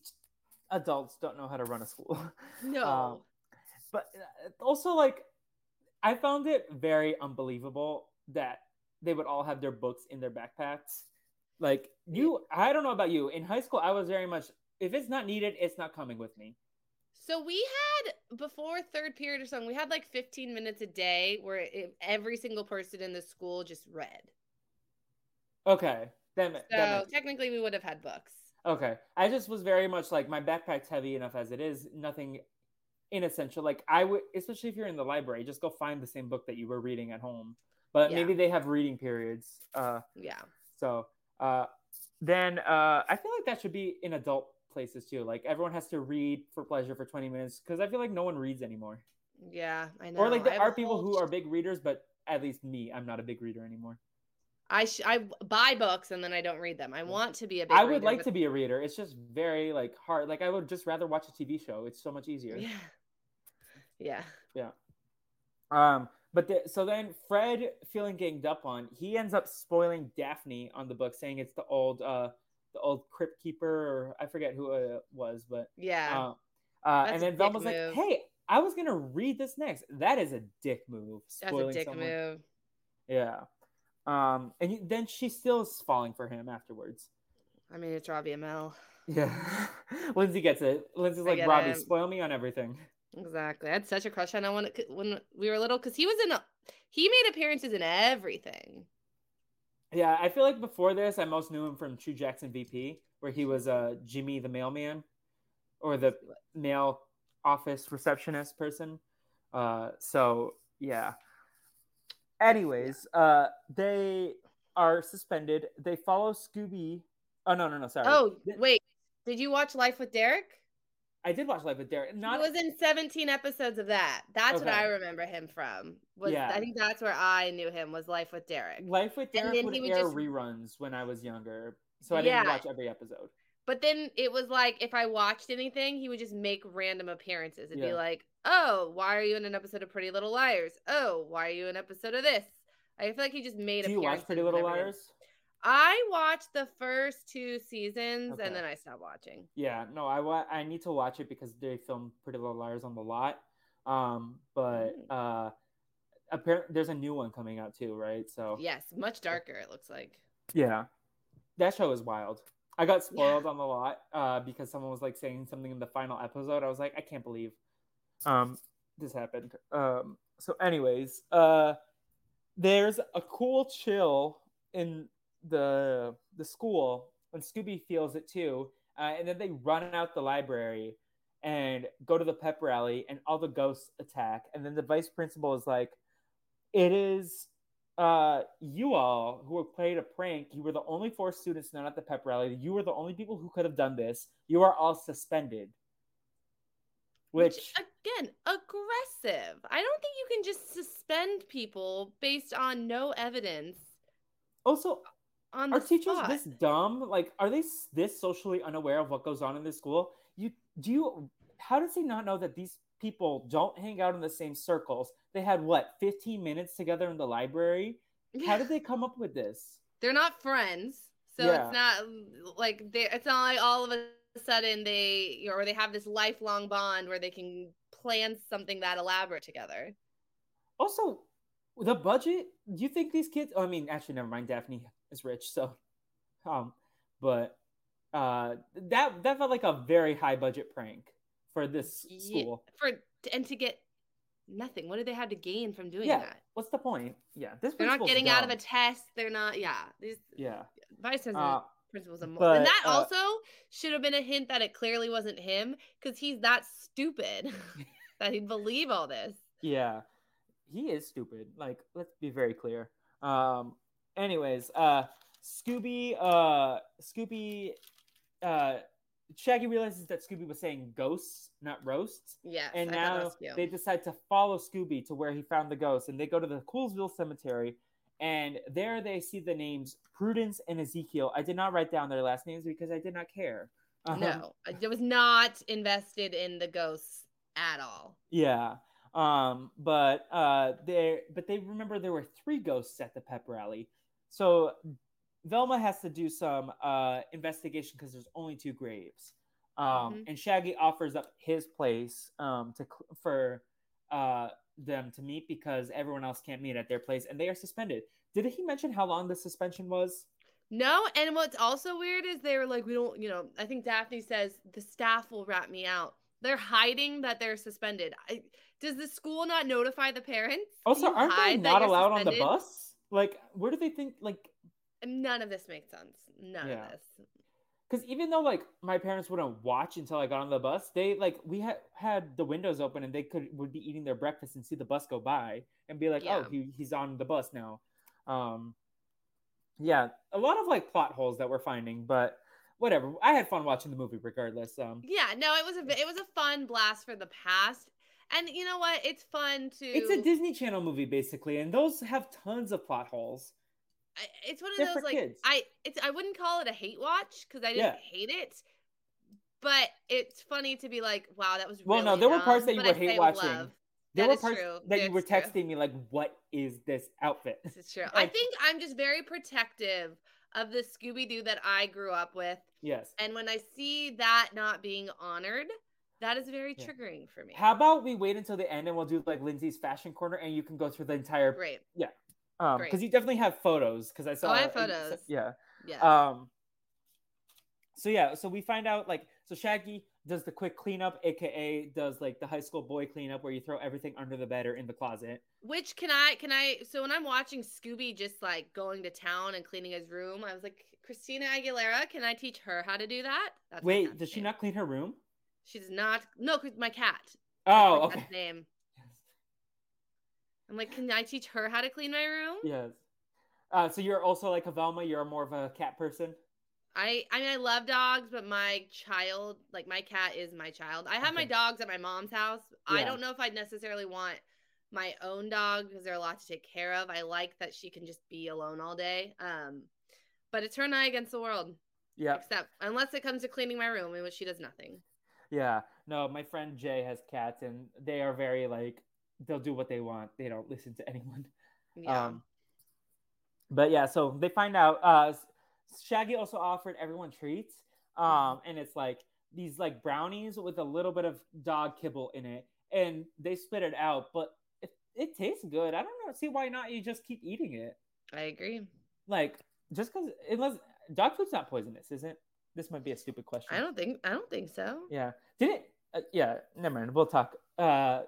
adults don't know how to run a school. no. Um, but uh, also like I found it very unbelievable that they would all have their books in their backpacks. Like you, I don't know about you. In high school, I was very much if it's not needed, it's not coming with me. So we had before third period or something, we had like 15 minutes a day where it, every single person in the school just read. Okay, that, So that technically, we would have had books. okay. I just was very much like my backpack's heavy enough as it is. Nothing inessential. Like I would, especially if you're in the library, just go find the same book that you were reading at home. But Yeah. maybe they have reading periods. Uh, Yeah. So uh, then uh, I feel like that should be in adult places too. Like everyone has to read for pleasure for 20 minutes because I feel like no one reads anymore. Yeah, I know. Or like there are people who are big readers, but at least me, I'm not a big reader anymore. I sh- I buy books and then I don't read them. I want to be a big I would reader, like but- to be a reader. It's just very like hard. Like I would just rather watch a TV show. It's so much easier. Yeah. Yeah. Yeah. Um, but the, so then Fred, feeling ganged up on, he ends up spoiling Daphne on the book, saying it's the old, uh, the old crypt keeper, or I forget who it was, but Yeah. uh, uh, and then Velma's like, "Hey, I was gonna read this next. That is a dick move. That's a dick someone. move. Yeah. Um, and then she still is falling for him afterwards. I mean, it's Robbie Amell. Yeah. Lindsay gets it. Lindsay's like, Robbie, it. spoil me on everything. Exactly. I had such a crush on him when when we were little because he was in a, he made appearances in everything. Yeah, I feel like before this, I most knew him from True Jackson VP, where he was uh, Jimmy the mailman or the mail office receptionist person. Uh, so yeah. Anyways, uh, they are suspended. They follow Scooby. Oh no, no, no, sorry. Oh wait, did you watch Life with Derek? I did watch Life with Derek. Not he was in 17 episodes of that. That's okay. what I remember him from. Was yeah. I think that's where I knew him was Life with Derek. Life with Derek and then would, would air just... reruns when I was younger, so I didn't watch every episode. But then it was like if I watched anything, he would just make random appearances. It'd yeah. be like, "Oh, why are you in an episode of Pretty Little Liars? Oh, why are you in an episode of this?" I feel like he just made. Do you watch Pretty Little Liars? I watched the first two seasons okay. and then I stopped watching. Yeah, no, I wa- I need to watch it because they filmed Pretty Little Liars on the lot. Um, but mm. uh, apparently there's a new one coming out too, right? So yes, much darker. It looks like. Yeah, that show is wild. I got spoiled yeah. on the lot uh, because someone was like saying something in the final episode. I was like, I can't believe um, this happened. Um, so, anyways, uh, there's a cool chill in the the school and Scooby feels it too. Uh, and then they run out the library and go to the pep rally, and all the ghosts attack. And then the vice principal is like, "It is uh, you all who played a prank. You were the only four students not at the pep rally. You were the only people who could have done this. You are all suspended." Which, Which again, aggressive. I don't think you can just suspend people based on no evidence. Also, on are teachers spot. this dumb? Like, are they this socially unaware of what goes on in the school? You do you? How does he not know that these people don't hang out in the same circles? They had what 15 minutes together in the library. How did they come up with this? They're not friends, so yeah. it's not like they. It's not like all of a sudden they or they have this lifelong bond where they can plan something that elaborate together. Also, the budget. Do you think these kids? Oh, I mean, actually, never mind. Daphne is rich, so um, but uh, that that felt like a very high budget prank for this school. Yeah, for and to get nothing. What do they have to gain from doing yeah. that? What's the point? Yeah, this they're not getting dumb. out of a test. They're not. Yeah, these. Yeah, vice president. Uh, principals and, but, and that uh, also should have been a hint that it clearly wasn't him because he's that stupid that he'd believe all this. Yeah, he is stupid. Like, let's be very clear. Um, anyways, uh, Scooby, uh, Scooby, uh, Shaggy realizes that Scooby was saying ghosts, not roasts. Yeah. And now they decide to follow Scooby to where he found the ghost, and they go to the Coolsville Cemetery, and there they see the names Prudence and Ezekiel. I did not write down their last names because I did not care. Um, no, I was not invested in the ghosts at all. Yeah. Um, but uh, they but they remember there were three ghosts at the pep rally, so Velma has to do some uh, investigation because there's only two graves. Um, mm-hmm. And Shaggy offers up his place um, to for uh, them to meet because everyone else can't meet at their place, and they are suspended. Did he mention how long the suspension was? No, and what's also weird is they were like, we don't, you know, I think Daphne says the staff will rat me out. They're hiding that they're suspended. I, does the school not notify the parents? Also, aren't they not allowed on the bus? Like, where do they think? Like, none of this makes sense. None yeah. of this. Because even though like my parents wouldn't watch until I got on the bus, they like we had had the windows open and they could would be eating their breakfast and see the bus go by and be like, oh, yeah. oh, he, he's on the bus now. Um, yeah, a lot of like plot holes that we're finding, but whatever. I had fun watching the movie regardless. Um, yeah, no, it was a it was a fun blast for the past. And you know what? It's fun to. It's a Disney Channel movie, basically, and those have tons of plot holes. I, it's one of They're those like kids. I it's I wouldn't call it a hate watch because I didn't yeah. hate it, but it's funny to be like, wow, that was well. Really no, there dumb, were parts that you were hate watching. There that were parts true. that That's you were texting true. me like, "What is this outfit?" This is true. like, I think I'm just very protective of the Scooby Doo that I grew up with. Yes. And when I see that not being honored, that is very yeah. triggering for me. How about we wait until the end and we'll do like Lindsay's fashion corner and you can go through the entire. Great. Yeah. Um, because you definitely have photos. Because I saw. Oh, I have photos. yeah. Yeah. Um. So yeah, so we find out like so Shaggy does the quick cleanup, aka does like the high school boy cleanup where you throw everything under the bed or in the closet. Which can I can I so when I'm watching Scooby just like going to town and cleaning his room, I was like, Christina Aguilera, can I teach her how to do that? That's Wait, does she not clean her room? She's not no, because my cat. Oh, okay. name. I'm like, can I teach her how to clean my room? Yes. Uh, so you're also like a Velma. You're more of a cat person. I I mean I love dogs, but my child, like my cat is my child. I have okay. my dogs at my mom's house. Yeah. I don't know if I'd necessarily want my own dog because they're a lot to take care of. I like that she can just be alone all day. Um but it's her and I against the world. Yeah. Except unless it comes to cleaning my room, in which she does nothing. Yeah. No, my friend Jay has cats and they are very like they'll do what they want. They don't listen to anyone. Yeah. Um but yeah, so they find out uh Shaggy also offered everyone treats. Um, and it's like these like brownies with a little bit of dog kibble in it, and they spit it out, but it, it tastes good. I don't know. See why not? You just keep eating it. I agree. Like just because unless dog food's not poisonous, is it? This might be a stupid question. I don't think. I don't think so. Yeah. Did it? Uh, yeah. Never mind. We'll talk. Uh,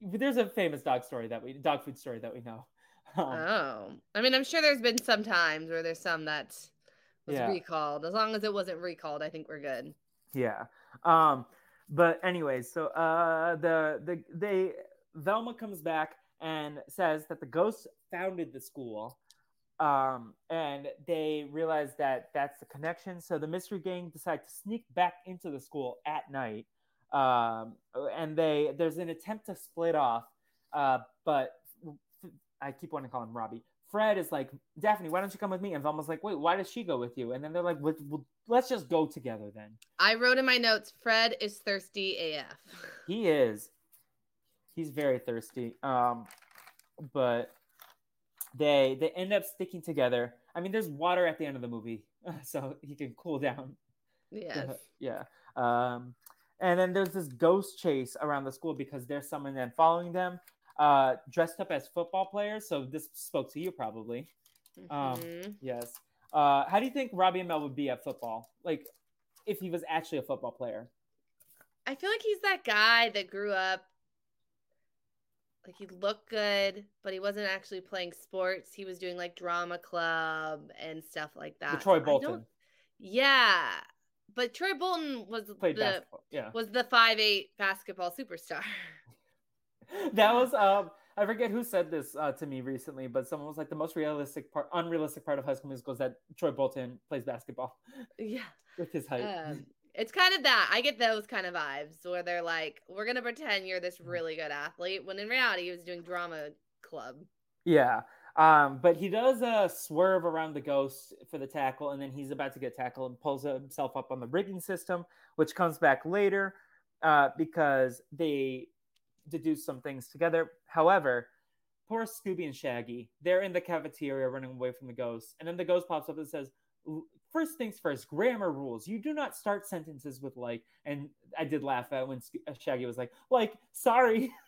there's a famous dog story that we dog food story that we know. Um, oh, I mean, I'm sure there's been some times where there's some that was yeah. recalled. As long as it wasn't recalled, I think we're good. Yeah. Um, but anyways, so uh, the the they Velma comes back and says that the ghosts founded the school. Um, and they realize that that's the connection. So the mystery gang decide to sneak back into the school at night. Um, and they there's an attempt to split off, uh, but I keep wanting to call him Robbie. Fred is like, Daphne, why don't you come with me? And Velma's like, wait, why does she go with you? And then they're like, well, well, let's just go together then. I wrote in my notes, Fred is thirsty AF. He is. He's very thirsty. Um, but they they end up sticking together. I mean, there's water at the end of the movie, so he can cool down. Yes. yeah. Um, and then there's this ghost chase around the school because there's someone then following them uh, dressed up as football players. So this spoke to you probably. Um, mm-hmm. Um, yes. Uh, how do you think Robbie Amell would be at football? Like, if he was actually a football player? I feel like he's that guy that grew up like he looked good, but he wasn't actually playing sports. He was doing like drama club and stuff like that. The Troy Bolton. Yeah. But Troy Bolton was Played the basketball. Yeah. was the five eight basketball superstar. that was um I forget who said this uh, to me recently, but someone was like the most realistic part, unrealistic part of High School Musical is that Troy Bolton plays basketball. Yeah, with his height. Um, it's kind of that. I get those kind of vibes where they're like, "We're gonna pretend you're this really good athlete," when in reality he was doing drama club. Yeah, um, but he does a swerve around the ghost for the tackle, and then he's about to get tackled and pulls himself up on the rigging system, which comes back later uh, because they do some things together. However, poor Scooby and Shaggy, they're in the cafeteria running away from the ghost. And then the ghost pops up and says, First things first, grammar rules. You do not start sentences with like, and I did laugh at when uh, Shaggy was like, like, sorry.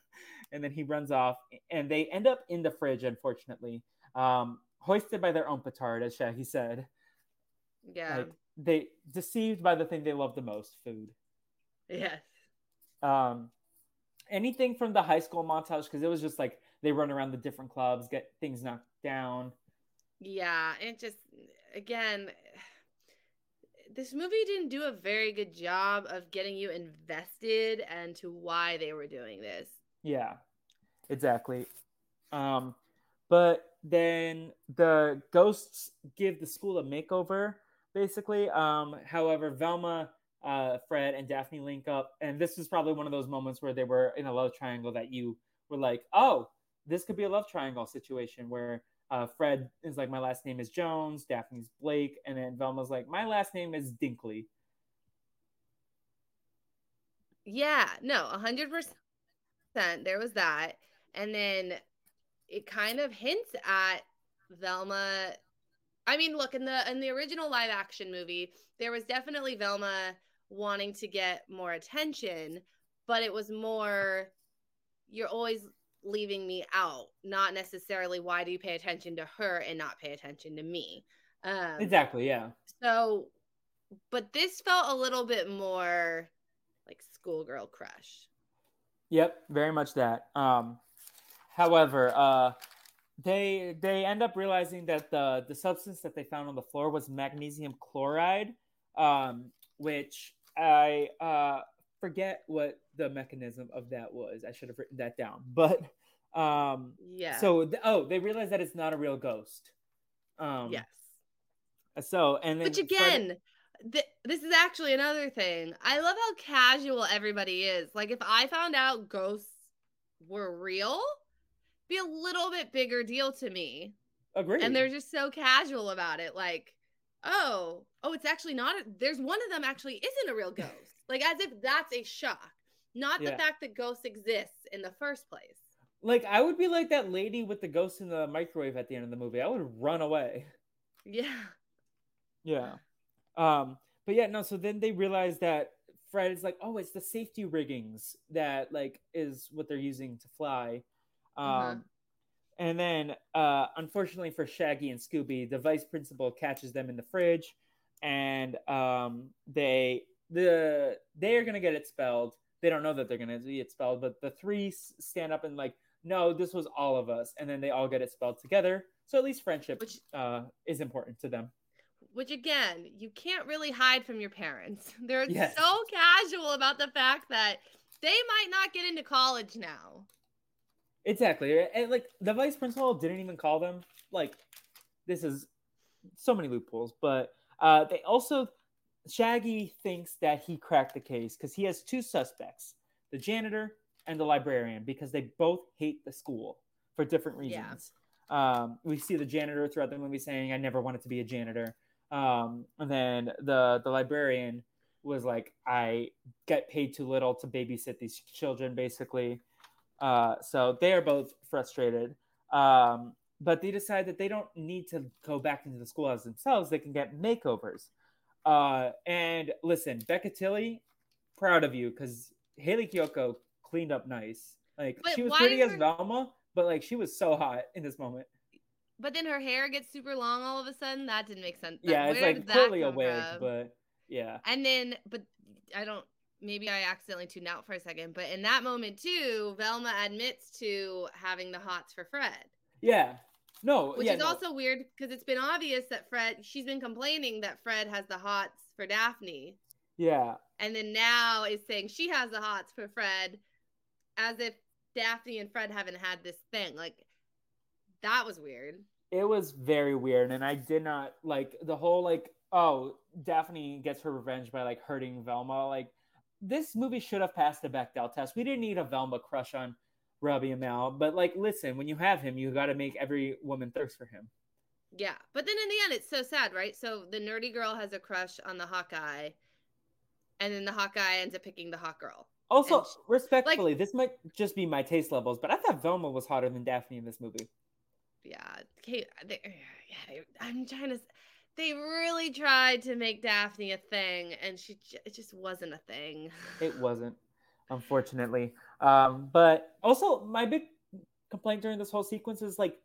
and then he runs off, and they end up in the fridge, unfortunately, um, hoisted by their own petard, as Shaggy said. Yeah. Like, they deceived by the thing they love the most, food. Yes. Um, anything from the high school montage because it was just like they run around the different clubs, get things knocked down. Yeah, it just again this movie didn't do a very good job of getting you invested and to why they were doing this. Yeah. Exactly. Um but then the ghosts give the school a makeover basically. Um however, Velma uh, Fred and Daphne link up, and this is probably one of those moments where they were in a love triangle that you were like, oh, this could be a love triangle situation where uh, Fred is like, my last name is Jones, Daphne's Blake, and then Velma's like, my last name is Dinkley. Yeah, no, hundred percent. There was that, and then it kind of hints at Velma. I mean, look in the in the original live action movie, there was definitely Velma wanting to get more attention, but it was more you're always leaving me out, not necessarily why do you pay attention to her and not pay attention to me. Um, exactly, yeah. So but this felt a little bit more like schoolgirl crush. Yep, very much that. Um, however, uh, they they end up realizing that the the substance that they found on the floor was magnesium chloride, um, which I uh, forget what the mechanism of that was. I should have written that down, but um, yeah. So th- oh, they realize that it's not a real ghost. Um, yes. So and then which again. Th- this is actually another thing. I love how casual everybody is. Like, if I found out ghosts were real, be a little bit bigger deal to me. Agree. And they're just so casual about it. Like, oh, oh, it's actually not. A, there's one of them actually isn't a real ghost. like, as if that's a shock, not yeah. the fact that ghosts exist in the first place. Like, I would be like that lady with the ghost in the microwave at the end of the movie. I would run away. Yeah. Yeah. Um, but yeah, no, so then they realize that Fred is like, oh, it's the safety riggings that like is what they're using to fly. Um, uh-huh. And then, uh, unfortunately for Shaggy and Scooby, the vice principal catches them in the fridge, and um, they the they are gonna get expelled. They don't know that they're gonna be expelled, but the three stand up and like, no, this was all of us, and then they all get expelled together. So at least friendship which, uh, is important to them. Which again, you can't really hide from your parents. They're yes. so casual about the fact that they might not get into college now. Exactly. And like the vice principal didn't even call them. Like this is so many loopholes, but uh, they also Shaggy thinks that he cracked the case because he has two suspects, the janitor and the librarian, because they both hate the school for different reasons. Yeah. Um, we see the janitor throughout the movie saying, "I never wanted to be a janitor," um, and then the the librarian was like, "I get paid too little to babysit these children," basically. Uh, so they are both frustrated. Um, but they decide that they don't need to go back into the schoolhouse themselves. They can get makeovers. Uh, and listen, Becca Tilley, proud of you because Hayley Kiyoko cleaned up nice. Like but she was pretty as Velma, but like she was so hot in this moment. But then her hair gets super long all of a sudden. That didn't make sense. Yeah, it's like clearly a wig, from? but yeah. And then, but I don't maybe I accidentally tuned out for a second, but in that moment too, Velma admits to having the hots for Fred. Yeah. No, which yeah, is no. also weird because it's been obvious that Fred she's been complaining that Fred has the hots for Daphne. Yeah. And then now is saying she has the hots for Fred as if Daphne and Fred haven't had this thing. Like that was weird. It was very weird and I did not like the whole like oh, Daphne gets her revenge by like hurting Velma like this movie should have passed the Bechdel test. We didn't need a Velma crush on Robbie Amell, but like, listen, when you have him, you got to make every woman thirst for him. Yeah, but then in the end, it's so sad, right? So the nerdy girl has a crush on the Hawkeye, and then the Hawkeye ends up picking the hot girl. Also, she, respectfully, like, this might just be my taste levels, but I thought Velma was hotter than Daphne in this movie. Yeah, Kate, they, yeah, I'm trying to they really tried to make Daphne a thing, and she it just wasn't a thing. It wasn't, unfortunately. Um, but also, my big complaint during this whole sequence is like,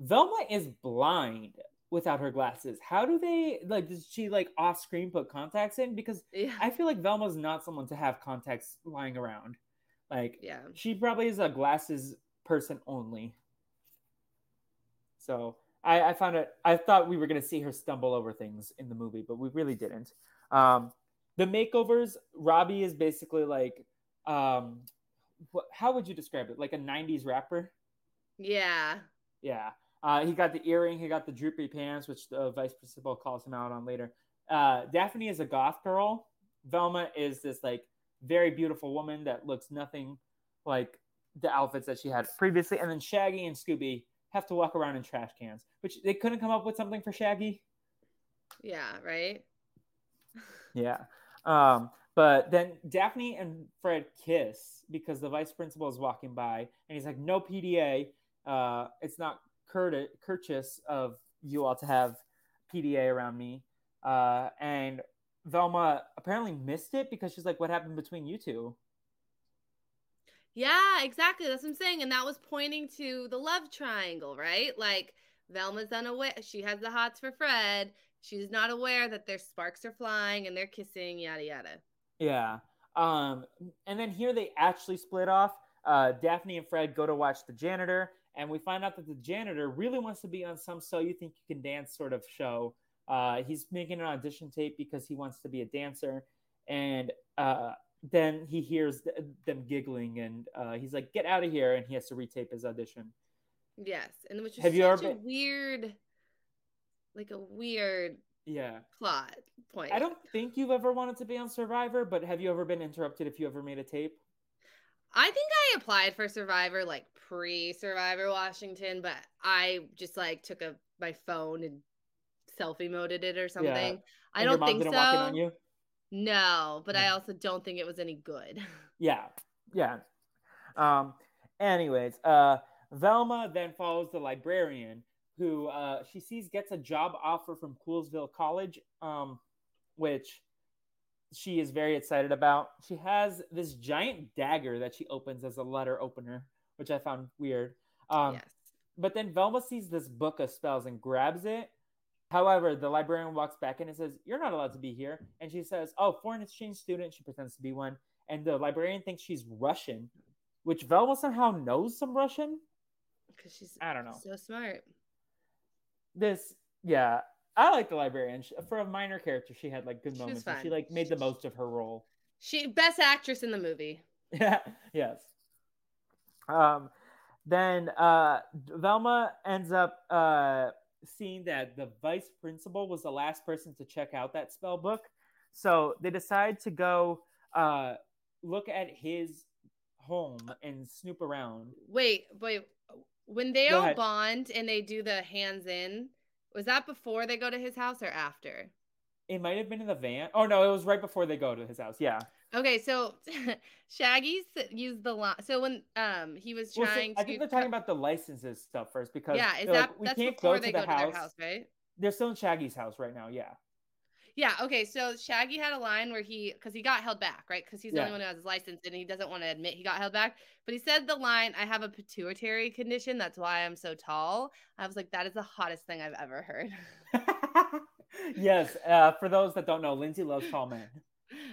Velma is blind without her glasses. How do they like? Does she like off screen put contacts in? Because yeah. I feel like Velma's not someone to have contacts lying around. Like, yeah, she probably is a glasses person only. So I, I found it. I thought we were going to see her stumble over things in the movie, but we really didn't. Um, the makeovers, Robbie is basically like, um, what, how would you describe it? Like a '90s rapper. Yeah. Yeah. Uh, he got the earring. He got the droopy pants, which the vice principal calls him out on later. Uh, Daphne is a goth girl. Velma is this like very beautiful woman that looks nothing like the outfits that she had previously. And then Shaggy and Scooby have to walk around in trash cans, which they couldn't come up with something for Shaggy. Yeah, right. yeah. Um, but then Daphne and Fred kiss because the vice principal is walking by and he's like, no PDA. Uh, it's not curt- courteous of you all to have PDA around me. Uh, and Velma apparently missed it because she's like, what happened between you two? Yeah, exactly. That's what I'm saying. And that was pointing to the love triangle, right? Like Velma's unaware. She has the hots for Fred. she's not aware that their sparks are flying and they're kissing, yada yada. Yeah. Um, and then here they actually split off. Uh, Daphne and Fred go to watch the janitor, and we find out that the janitor really wants to be on some "So You Think You Can Dance" sort of show. Uh, he's making an audition tape because he wants to be a dancer, and uh, then he hears th- them giggling, and uh, he's like, "Get out of here!" and he has to retape his audition. Yes, and which is Have such you ever a been... weird, like a weird yeah plot point. I don't think you've ever wanted to be on Survivor, but have you ever been interrupted if you ever made a tape? I think I applied for Survivor like pre Survivor Washington, but I just like took a my phone and selfie moded it or something. Yeah. I don't think so. No, but I also don't think it was any good. Yeah. Yeah. Um anyways, uh Velma then follows the librarian who uh, she sees gets a job offer from Coolsville College, um, which she is very excited about. She has this giant dagger that she opens as a letter opener, which I found weird. Um, yes. But then Velma sees this book of spells and grabs it. However, the librarian walks back in and says, You're not allowed to be here. And she says, Oh, foreign exchange student. She pretends to be one. And the librarian thinks she's Russian, which Velma somehow knows some Russian. Because she's I don't know. So smart this yeah i like the librarian for a minor character she had like good she moments she like made the most of her role she best actress in the movie yeah yes um then uh velma ends up uh seeing that the vice principal was the last person to check out that spell book so they decide to go uh look at his home and snoop around wait wait when they Go all ahead. bond and they do the hands in, was that before they go to his house or after? It might have been in the van. Oh no, it was right before they go to his house. Yeah. Okay, so Shaggy's used the line. So when um he was trying well, so to, I think they're talking about the licenses stuff first because yeah, is that like, we that's can't before go they to the go house. to their house, right? They're still in Shaggy's house right now. Yeah. Yeah. Okay. So Shaggy had a line where he, because he got held back, right? Because he's the yeah. only one who has his license, and he doesn't want to admit he got held back. But he said the line, "I have a pituitary condition. That's why I'm so tall." I was like, that is the hottest thing I've ever heard. yes. Uh, for those that don't know, Lindsay loves tall men.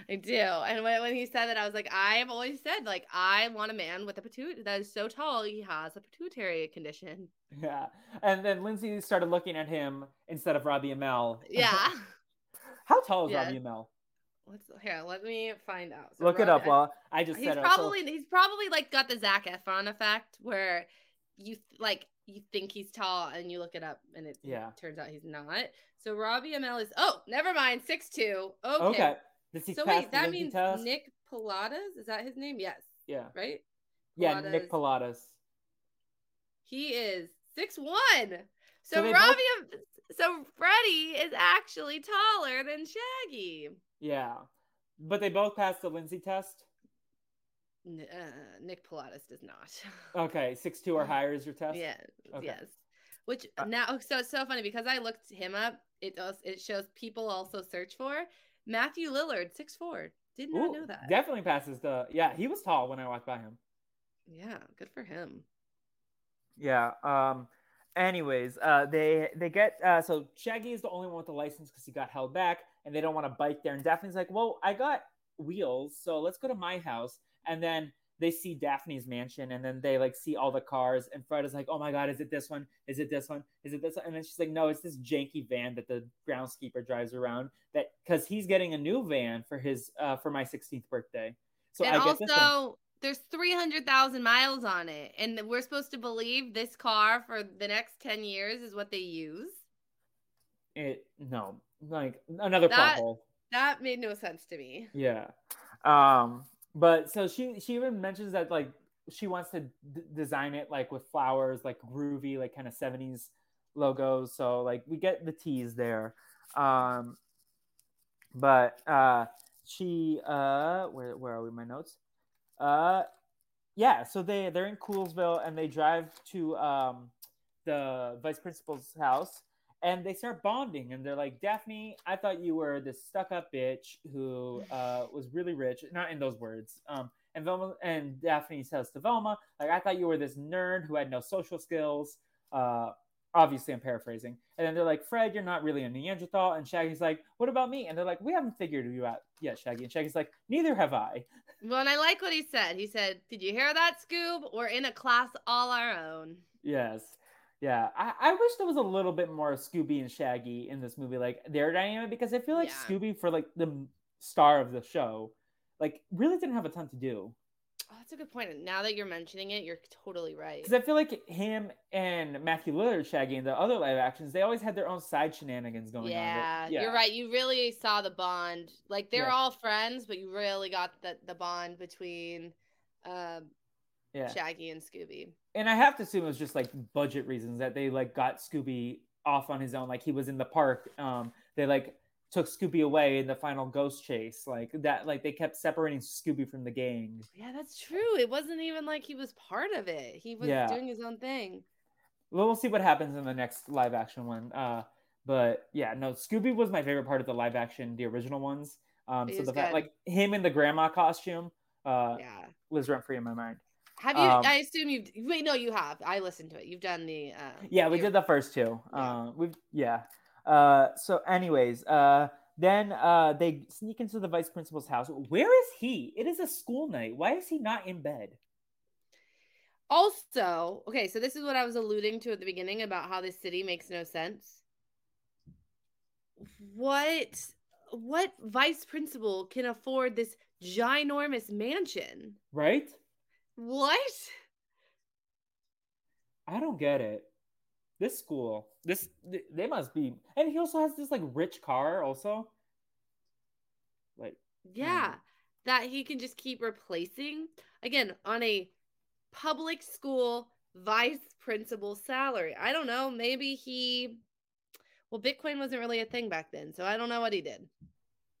I do. And when, when he said that, I was like, I have always said, like, I want a man with a pituitary that is so tall he has a pituitary condition. Yeah. And then Lindsay started looking at him instead of Robbie Amell. Yeah. How tall is yeah. Robbie Amell? Let's here. Let me find out. So Look Robbie, it up. While I just he's probably so... he's probably like got the Zac Efron effect where you like you think he's tall and you look it up and it yeah. turns out he's not. So Robbie Amell is oh never mind six two. Okay. okay. So wait, that means test? Nick Palatas is that his name? Yes. Yeah. Right. Yeah, Nick Palatas. He is six one. So, so Robbie both... So Freddie is actually taller than Shaggy. Yeah. But they both passed the Lindsay test? Uh, Nick Palatas does not. Okay, six two or higher is your test. Yeah. Okay. Yes. Which uh, now, so it's so funny because I looked him up. It does. It shows people also search for Matthew Lillard, six four. Did not Ooh, know that. Definitely passes the. Yeah, he was tall when I walked by him. Yeah, good for him. Yeah. Um anyways, uh, they they get uh, so Shaggy is the only one with the license because he got held back, and they don't want to bike there. And Daphne's like, "Well, I got wheels, so let's go to my house." And then they see Daphne's mansion, and then they like see all the cars. And Fred is like, "Oh my god, is it this one? Is it this one? Is it this one?" And then she's like, "No, it's this janky van that the groundskeeper drives around. That because he's getting a new van for his uh, for my 16th birthday." So and I get also there's 300,000 miles on it and we're supposed to believe this car for the next 10 years is what they use it no like another that, plot hole that made no sense to me yeah um but so she she even mentions that like she wants to d- design it like with flowers like groovy like kind of 70s logos. So like we get the tease there. Um but uh she uh where where are we my notes? Uh, yeah. So they they're in Coolsville and they drive to um the vice principal's house and they start bonding and they're like daphne i thought you were this stuck-up bitch who uh, was really rich not in those words um, and velma and daphne says to velma like i thought you were this nerd who had no social skills uh, obviously I'm paraphrasing. And then they're like, Fred, you're not really a Neanderthal. And Shaggy's like, what about me? And they're like, we haven't figured you out yet, Shaggy. And Shaggy's like, neither have I. Well, and I like what he said. He said, did you hear that, Scoob? We're in a class all our own. Yes. Yeah. I, I wish there was a little bit more Scooby and Shaggy in this movie, like their dynamic, because I feel like yeah. Scooby, for like the star of the show, like really didn't have a ton to do. Oh, that's a good point. Now that you're mentioning it, you're totally right. Because I feel like him and Matthew Lillard, Shaggy, and the other live actions, they always had their own side shenanigans going yeah, on. Yeah, you're right. You really saw the bond. Like they're yeah. all friends, but you really got the the bond between um, yeah. Shaggy and Scooby. And I have to assume it was just like budget reasons that they like got Scooby off on his own. Like he was in the park. Um, they like took Scooby away in the final ghost chase. Like that, like they kept separating Scooby from the gang. Yeah, that's true. It wasn't even like he was part of it. He was yeah. doing his own thing. Well, we'll see what happens in the next live action one. Uh, but yeah, no, Scooby was my favorite part of the live action, the original ones. Um, so the fact, like him in the grandma costume, uh, yeah, was rent free in my mind. Have you? Um, I assume you've. Wait, no, you have. I listened to it. You've done the. Uh, yeah, we did the first two. Yeah. Uh, we've yeah. Uh, so, anyways, uh, then uh, they sneak into the vice principal's house. Where is he? It is a school night. Why is he not in bed? Also, okay, so this is what I was alluding to at the beginning about how this city makes no sense. What what vice principal can afford this ginormous mansion? Right? What? I don't get it this school, this they must be, and he also has this like rich car also. Like yeah, um, that he can just keep replacing again on a public school vice principal salary. I don't know, maybe he well Bitcoin wasn't really a thing back then, so I don't know what he did.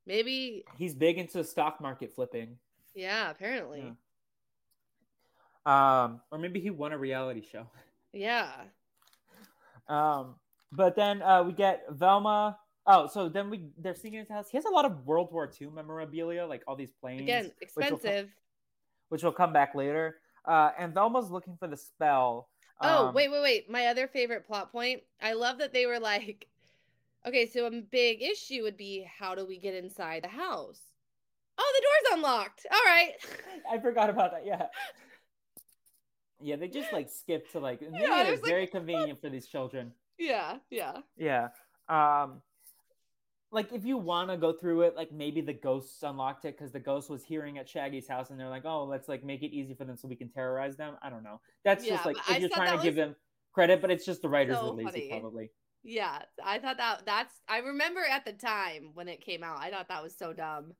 Maybe he's big into stock market flipping. Yeah, apparently. Yeah. Um, or maybe he won a reality show. Yeah. Um, but then uh, we get Velma. Oh, so then we they're sneaking his house. He has a lot of World War II memorabilia, like all these planes. Again, expensive. Which will come, which will come back later. Uh, and Velma's looking for the spell. Oh, um, wait, wait, wait. My other favorite plot point. I love that they were like, okay, so a big issue would be how do we get inside the house? Oh, the door's unlocked. All right. I forgot about that. Yeah. Yeah, they just like skip to like yeah, it's like, very convenient for these children. Yeah, yeah. Yeah. Um like if you want to go through it, like maybe the ghosts unlocked it because the ghost was hearing at Shaggy's house, and they're like, "Oh, let's like make it easy for them so we can terrorize them." I don't know. That's yeah, just like if I you're trying to give them credit, but it's just the writers so were lazy, funny. probably. Yeah, I thought that that's. I remember at the time when it came out, I thought that was so dumb,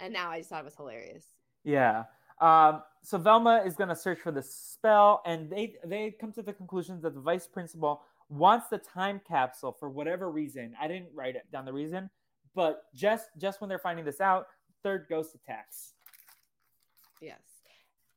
and now I just thought it was hilarious. Yeah. Um, so Velma is going to search for the spell, and they they come to the conclusion that the vice principal wants the time capsule for whatever reason. I didn't write it down the reason, but just just when they're finding this out, third ghost attacks. Yes.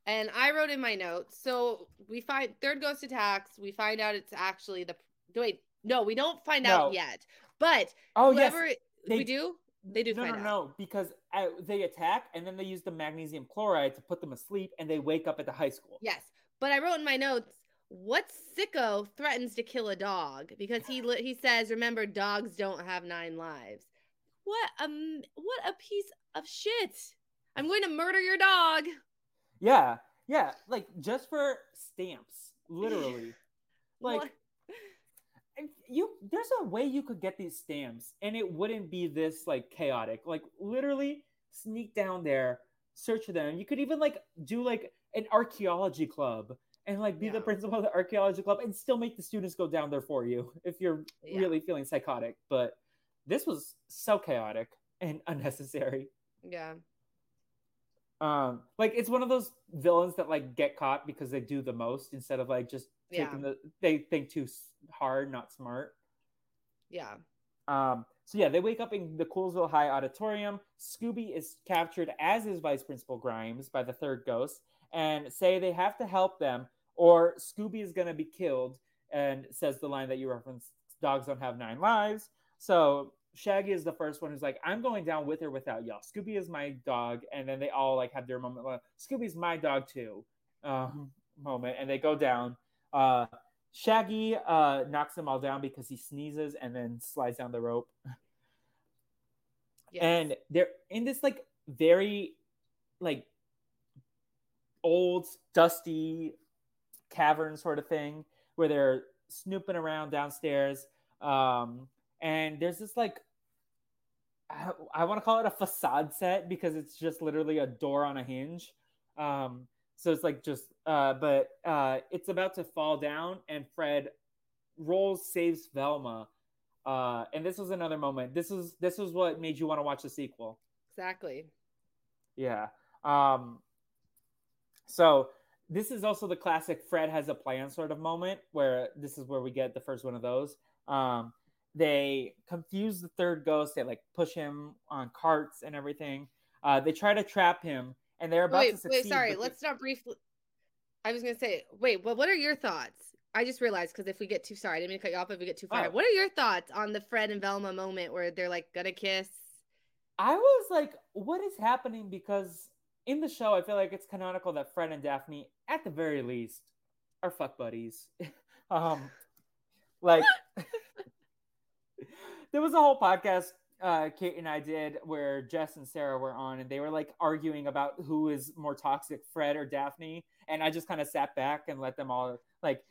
And I wrote in my notes. So we find third ghost attacks. We find out it's actually the wait. No, we don't find no. out yet. But oh whoever, yes, they, we do. They do. No, no, out. no, because uh, they attack and then they use the magnesium chloride to put them asleep, and they wake up at the high school. Yes, but I wrote in my notes, what sicko threatens to kill a dog because he he says, remember, dogs don't have nine lives. What um, what a piece of shit! I'm going to murder your dog. Yeah, yeah, like just for stamps, literally. like? You there's a way you could get these stamps and it wouldn't be this like chaotic like literally sneak down there search for them you could even like do like an archaeology club and like be yeah. the principal of the archaeology club and still make the students go down there for you if you're yeah. really feeling psychotic but this was so chaotic and unnecessary yeah um like it's one of those villains that like get caught because they do the most instead of like just taking yeah. the they think too hard, not smart. Yeah. Um, so yeah, they wake up in the Coolsville High Auditorium. Scooby is captured as is Vice Principal Grimes by the third ghost, and say they have to help them, or Scooby is gonna be killed. And says the line that you referenced: "Dogs don't have nine lives." So Shaggy is the first one who's like, "I'm going down with or without y'all." Scooby is my dog, and then they all like have their moment. Like, Scooby's my dog too, um, moment, and they go down. Uh, Shaggy uh, knocks them all down because he sneezes and then slides down the rope. Yes. And they're in this like very like old dusty cavern sort of thing where they're snooping around downstairs. Um, and there's this like I, I want to call it a facade set because it's just literally a door on a hinge. Um, so it's like just, uh, but uh, it's about to fall down, and Fred rolls, saves Velma. Uh, and this was another moment. This was this was what made you want to watch the sequel. Exactly. Yeah. Um, so this is also the classic Fred has a plan sort of moment where this is where we get the first one of those. Um, they confuse the third ghost. They like push him on carts and everything. Uh, they try to trap him, and they're about wait, to succeed. Wait, sorry. Let's not briefly. I was gonna say, wait. Well, what are your thoughts? I just realized because if we get too sorry, I didn't mean to cut you off. If we get too far, oh. what are your thoughts on the Fred and Velma moment where they're like gonna kiss? I was like, what is happening? Because in the show, I feel like it's canonical that Fred and Daphne, at the very least, are fuck buddies. um, like there was a whole podcast uh, Kate and I did where Jess and Sarah were on, and they were like arguing about who is more toxic, Fred or Daphne. And I just kind of sat back and let them all like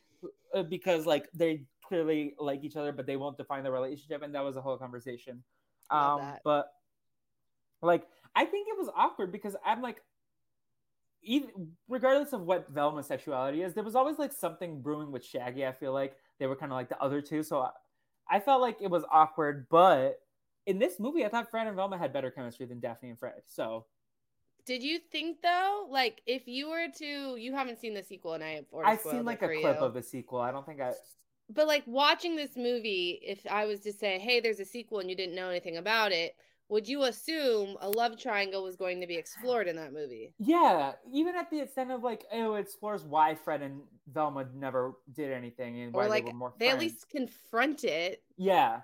uh, because like they clearly like each other, but they won't define the relationship, and that was a whole conversation. Um, but like I think it was awkward because I'm like, even regardless of what Velma's sexuality is, there was always like something brewing with Shaggy. I feel like they were kind of like the other two, so I felt like it was awkward, but in this movie, I thought Fred and Velma had better chemistry than Daphne and Fred. So, did you think though, like if you were to, you haven't seen the sequel, and I have. I've seen like a clip you. of the sequel. I don't think I. But like watching this movie, if I was to say, "Hey, there's a sequel," and you didn't know anything about it, would you assume a love triangle was going to be explored in that movie? Yeah, even at the extent of like, oh, it explores why Fred and Velma never did anything and or why like, they were more. Friends. They at least confront it. Yeah,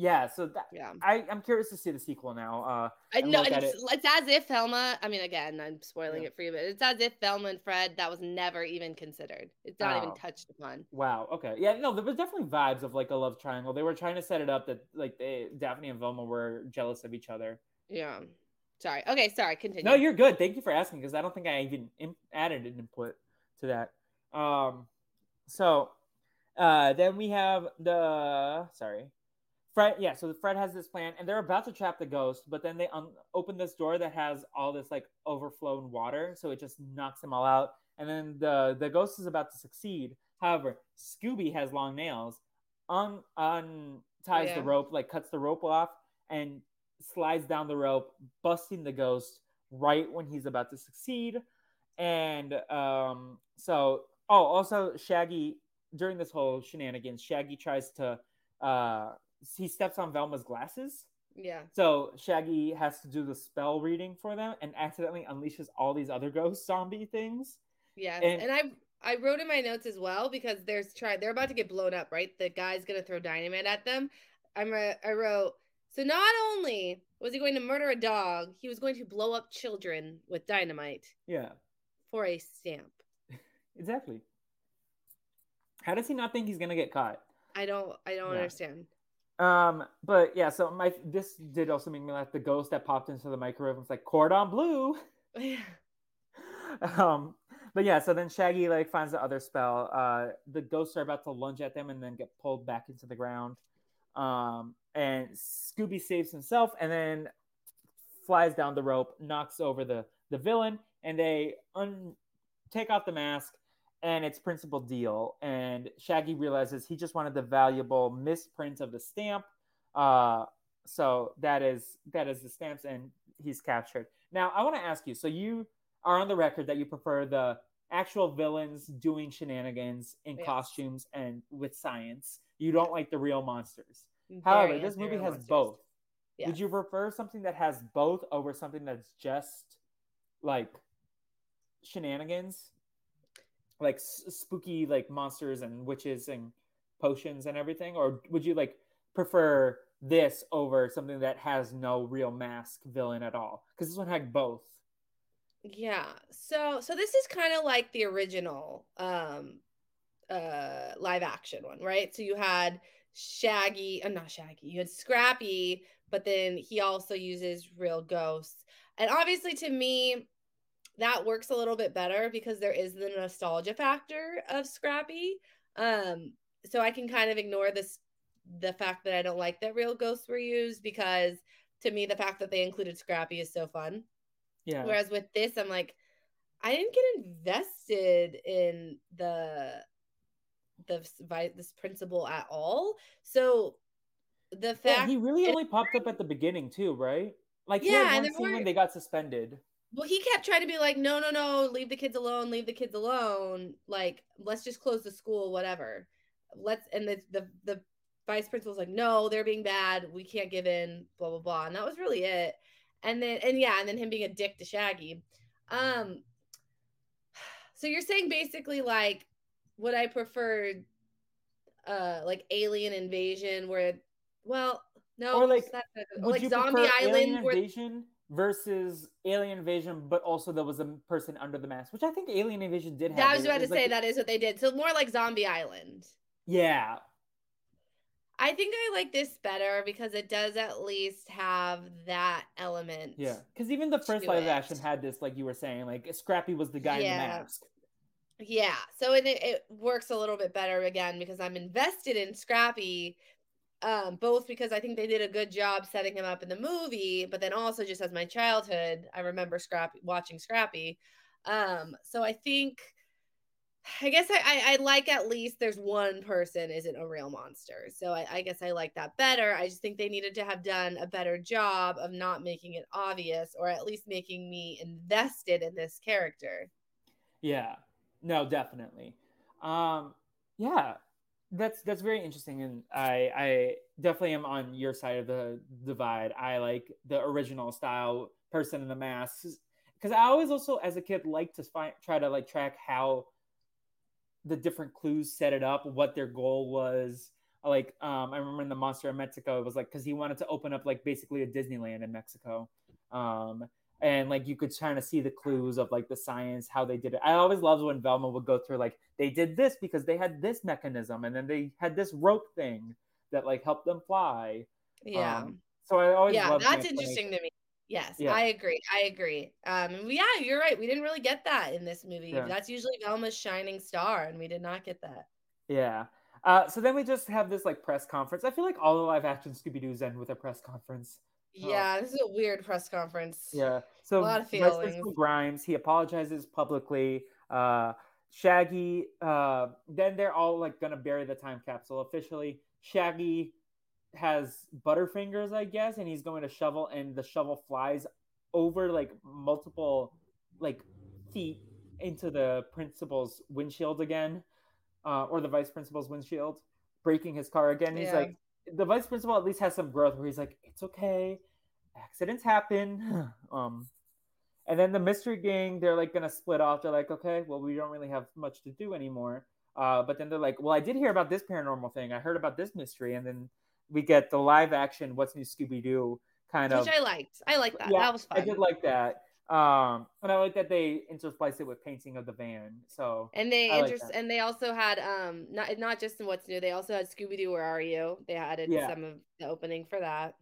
yeah, so that, yeah, I, I'm curious to see the sequel now. Uh, I know it's, it. it's, as if Velma. I mean, again, I'm spoiling yeah. it for you, but it's as if Velma and Fred that was never even considered. It's not oh. even touched upon. Wow. Okay. Yeah. No, there was definitely vibes of like a love triangle. They were trying to set it up that like they, Daphne and Velma were jealous of each other. Yeah. Sorry. Okay. Sorry. Continue. No, you're good. Thank you for asking because I don't think I even imp- added an input to that. Um. So, uh, then we have the sorry Fred, yeah. So Fred has this plan, and they're about to trap the ghost, but then they un- open this door that has all this like overflowing water, so it just knocks them all out. And then the the ghost is about to succeed. However, Scooby has long nails, un unties yeah. the rope, like cuts the rope off, and slides down the rope, busting the ghost right when he's about to succeed. And um, so, oh, also Shaggy during this whole shenanigans, Shaggy tries to uh he steps on Velma's glasses. Yeah. So Shaggy has to do the spell reading for them and accidentally unleashes all these other ghost zombie things. Yeah. And, and I I wrote in my notes as well because there's try they're about to get blown up, right? The guy's gonna throw dynamite at them. I'm a, I wrote so not only was he going to murder a dog, he was going to blow up children with dynamite. Yeah. For a stamp. exactly. How does he not think he's gonna get caught? I don't I don't yeah. understand. Um, but yeah, so my this did also make me laugh. The ghost that popped into the microwave was like cordon bleu. um, but yeah, so then Shaggy like finds the other spell. Uh, the ghosts are about to lunge at them and then get pulled back into the ground. Um, and Scooby saves himself and then flies down the rope, knocks over the the villain, and they un- take off the mask and it's principal Deedle. And Shaggy realizes he just wanted the valuable misprint of the stamp. Uh, so that is that is the stamps, and he's captured. Now I want to ask you. So you are on the record that you prefer the actual villains doing shenanigans in yes. costumes and with science. You don't like the real monsters. Very However, this movie has monsters. both. Would you prefer something that has both over something that's just like shenanigans? Like s- spooky like monsters and witches and potions and everything or would you like prefer this over something that has no real mask villain at all because this one had both yeah so so this is kind of like the original um uh live action one, right? So you had Shaggy, uh, not Shaggy, you had Scrappy, but then he also uses real ghosts. And obviously to me, that works a little bit better because there is the nostalgia factor of Scrappy. Um, so I can kind of ignore this the fact that I don't like that real ghosts were used because to me the fact that they included Scrappy is so fun. Yeah. Whereas with this, I'm like, I didn't get invested in the the this principle at all. So the fact yeah, he really only popped up at the beginning too, right? Like yeah, one when they got suspended. Well, he kept trying to be like, no, no, no, leave the kids alone, leave the kids alone. Like, let's just close the school, whatever. Let's and the the the vice principal's like, no, they're being bad. We can't give in, blah, blah, blah. And that was really it. And then and yeah, and then him being a dick to Shaggy. Um so you're saying basically like would I prefer uh like alien invasion where well no or like like zombie island invasion versus alien invasion but also there was a person under the mask which i think alien invasion did have that I was about to say that is what they did so more like zombie island yeah I think I like this better because it does at least have that element. Yeah, because even the first live it. action had this, like you were saying, like Scrappy was the guy yeah. in the mask. Yeah, so it, it works a little bit better again because I'm invested in Scrappy, um, both because I think they did a good job setting him up in the movie, but then also just as my childhood, I remember Scrappy watching Scrappy. Um, so I think I guess I, I, I, like at least there's one person isn't a real monster. So I, I, guess I like that better. I just think they needed to have done a better job of not making it obvious or at least making me invested in this character. Yeah. No, definitely. Um yeah. That's that's very interesting and I I definitely am on your side of the divide. I like the original style person in the mask because I always also as a kid like to find try to like track how the different clues set it up, what their goal was. Like, um, I remember in the Monster in Mexico, it was like because he wanted to open up like basically a Disneyland in Mexico, um, and like you could kind of see the clues of like the science, how they did it. I always loved when Velma would go through like they did this because they had this mechanism, and then they had this rope thing that like helped them fly. Yeah. Um, so I always yeah, that's interesting to me. Yes, yeah. I agree. I agree. Um, yeah, you're right. We didn't really get that in this movie. Yeah. That's usually Velma's shining star, and we did not get that. Yeah. Uh, so then we just have this like press conference. I feel like all the live action Scooby Doo's end with a press conference. Yeah, oh. this is a weird press conference. Yeah. So a lot of feelings. Grimes, he apologizes publicly. Uh, Shaggy, uh, then they're all like gonna bury the time capsule officially. Shaggy has butterfingers, I guess, and he's going to shovel, and the shovel flies over like multiple like feet into the principal's windshield again, uh, or the vice principal's windshield, breaking his car again. Yeah. He's like, the vice principal at least has some growth where he's like, it's okay, accidents happen. um, and then the mystery gang, they're like gonna split off. They're like, okay, well, we don't really have much to do anymore. Uh, but then they're like, well, I did hear about this paranormal thing. I heard about this mystery, and then we get the live action What's New Scooby Doo kind of which I liked. I like that. Yeah, that was fun. I did like that. Um, and I like that they interspliced it with painting of the van. So and they inter- like and they also had um not not just in What's New, they also had Scooby Doo Where Are You? They added yeah. some of the opening for that.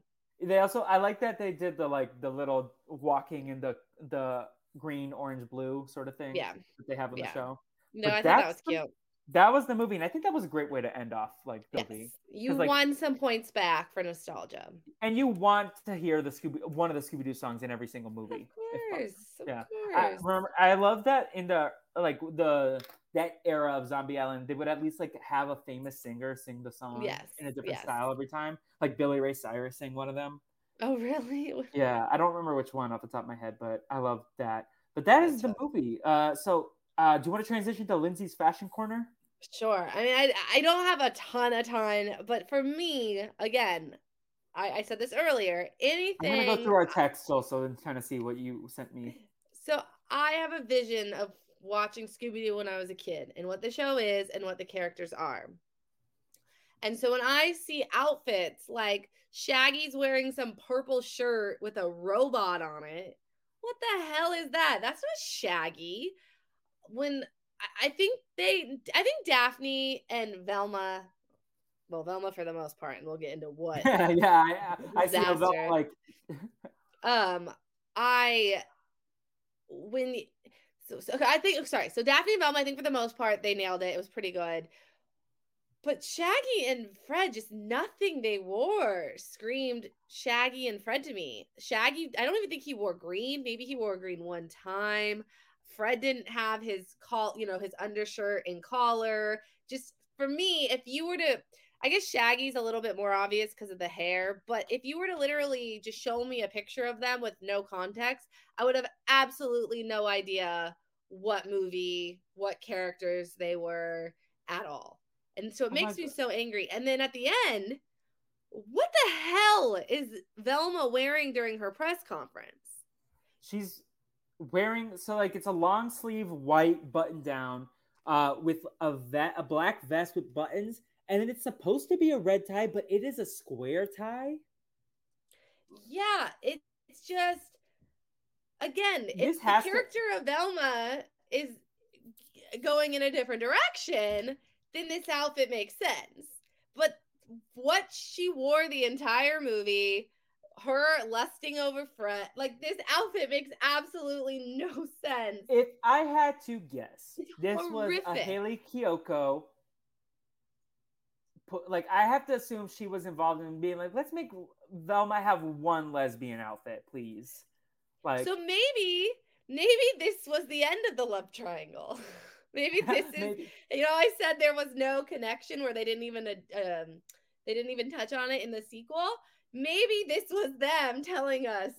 They also I like that they did the like the little walking in the the green, orange, blue sort of thing. Yeah, that they have in yeah. the show. No, but I thought that was cute that was the movie, and I think that was a great way to end off like Bilby. Yes. You like, won some points back for nostalgia, and you want to hear the Scooby one of the Scooby Doo songs in every single movie. Of course, of yeah. Course. I remember. I love that in the like the that era of Zombie Island, they would at least like have a famous singer sing the song yes. in a different yes. style every time. Like Billy Ray Cyrus sang one of them. Oh, really? Yeah, I don't remember which one off the top of my head, but I love that. But that That's is the movie. Uh, so uh, do you want to transition to Lindsay's fashion corner? Sure. I mean, I, I don't have a ton a ton, but for me, again, I, I said this earlier. Anything. I'm gonna go through our text also and kind of see what you sent me. So I have a vision of watching Scooby Doo when I was a kid, and what the show is, and what the characters are. And so when I see outfits like Shaggy's wearing some purple shirt with a robot on it, what the hell is that? That's not Shaggy. When I think they, I think Daphne and Velma, well, Velma for the most part, and we'll get into what. yeah, I, I see Velma like. um, I when so, so I think sorry, so Daphne and Velma, I think for the most part they nailed it. It was pretty good. But Shaggy and Fred, just nothing they wore screamed Shaggy and Fred to me. Shaggy, I don't even think he wore green. Maybe he wore green one time. Fred didn't have his call, you know, his undershirt and collar. Just for me, if you were to, I guess Shaggy's a little bit more obvious because of the hair, but if you were to literally just show me a picture of them with no context, I would have absolutely no idea what movie, what characters they were at all. And so it oh makes me so angry. And then at the end, what the hell is Velma wearing during her press conference? She's wearing so like it's a long sleeve white button down uh with a vet a black vest with buttons and then it's supposed to be a red tie but it is a square tie yeah it, it's just again this if the character to... of velma is going in a different direction then this outfit makes sense. But what she wore the entire movie, her lusting over Fred, like this outfit makes absolutely no sense. If I had to guess, this Horrific. was a Hayley Kiyoko. Put, like I have to assume she was involved in being like, let's make Velma have one lesbian outfit, please. Like, so maybe, maybe this was the end of the love triangle. Maybe this is Maybe. you know I said there was no connection where they didn't even um they didn't even touch on it in the sequel. Maybe this was them telling us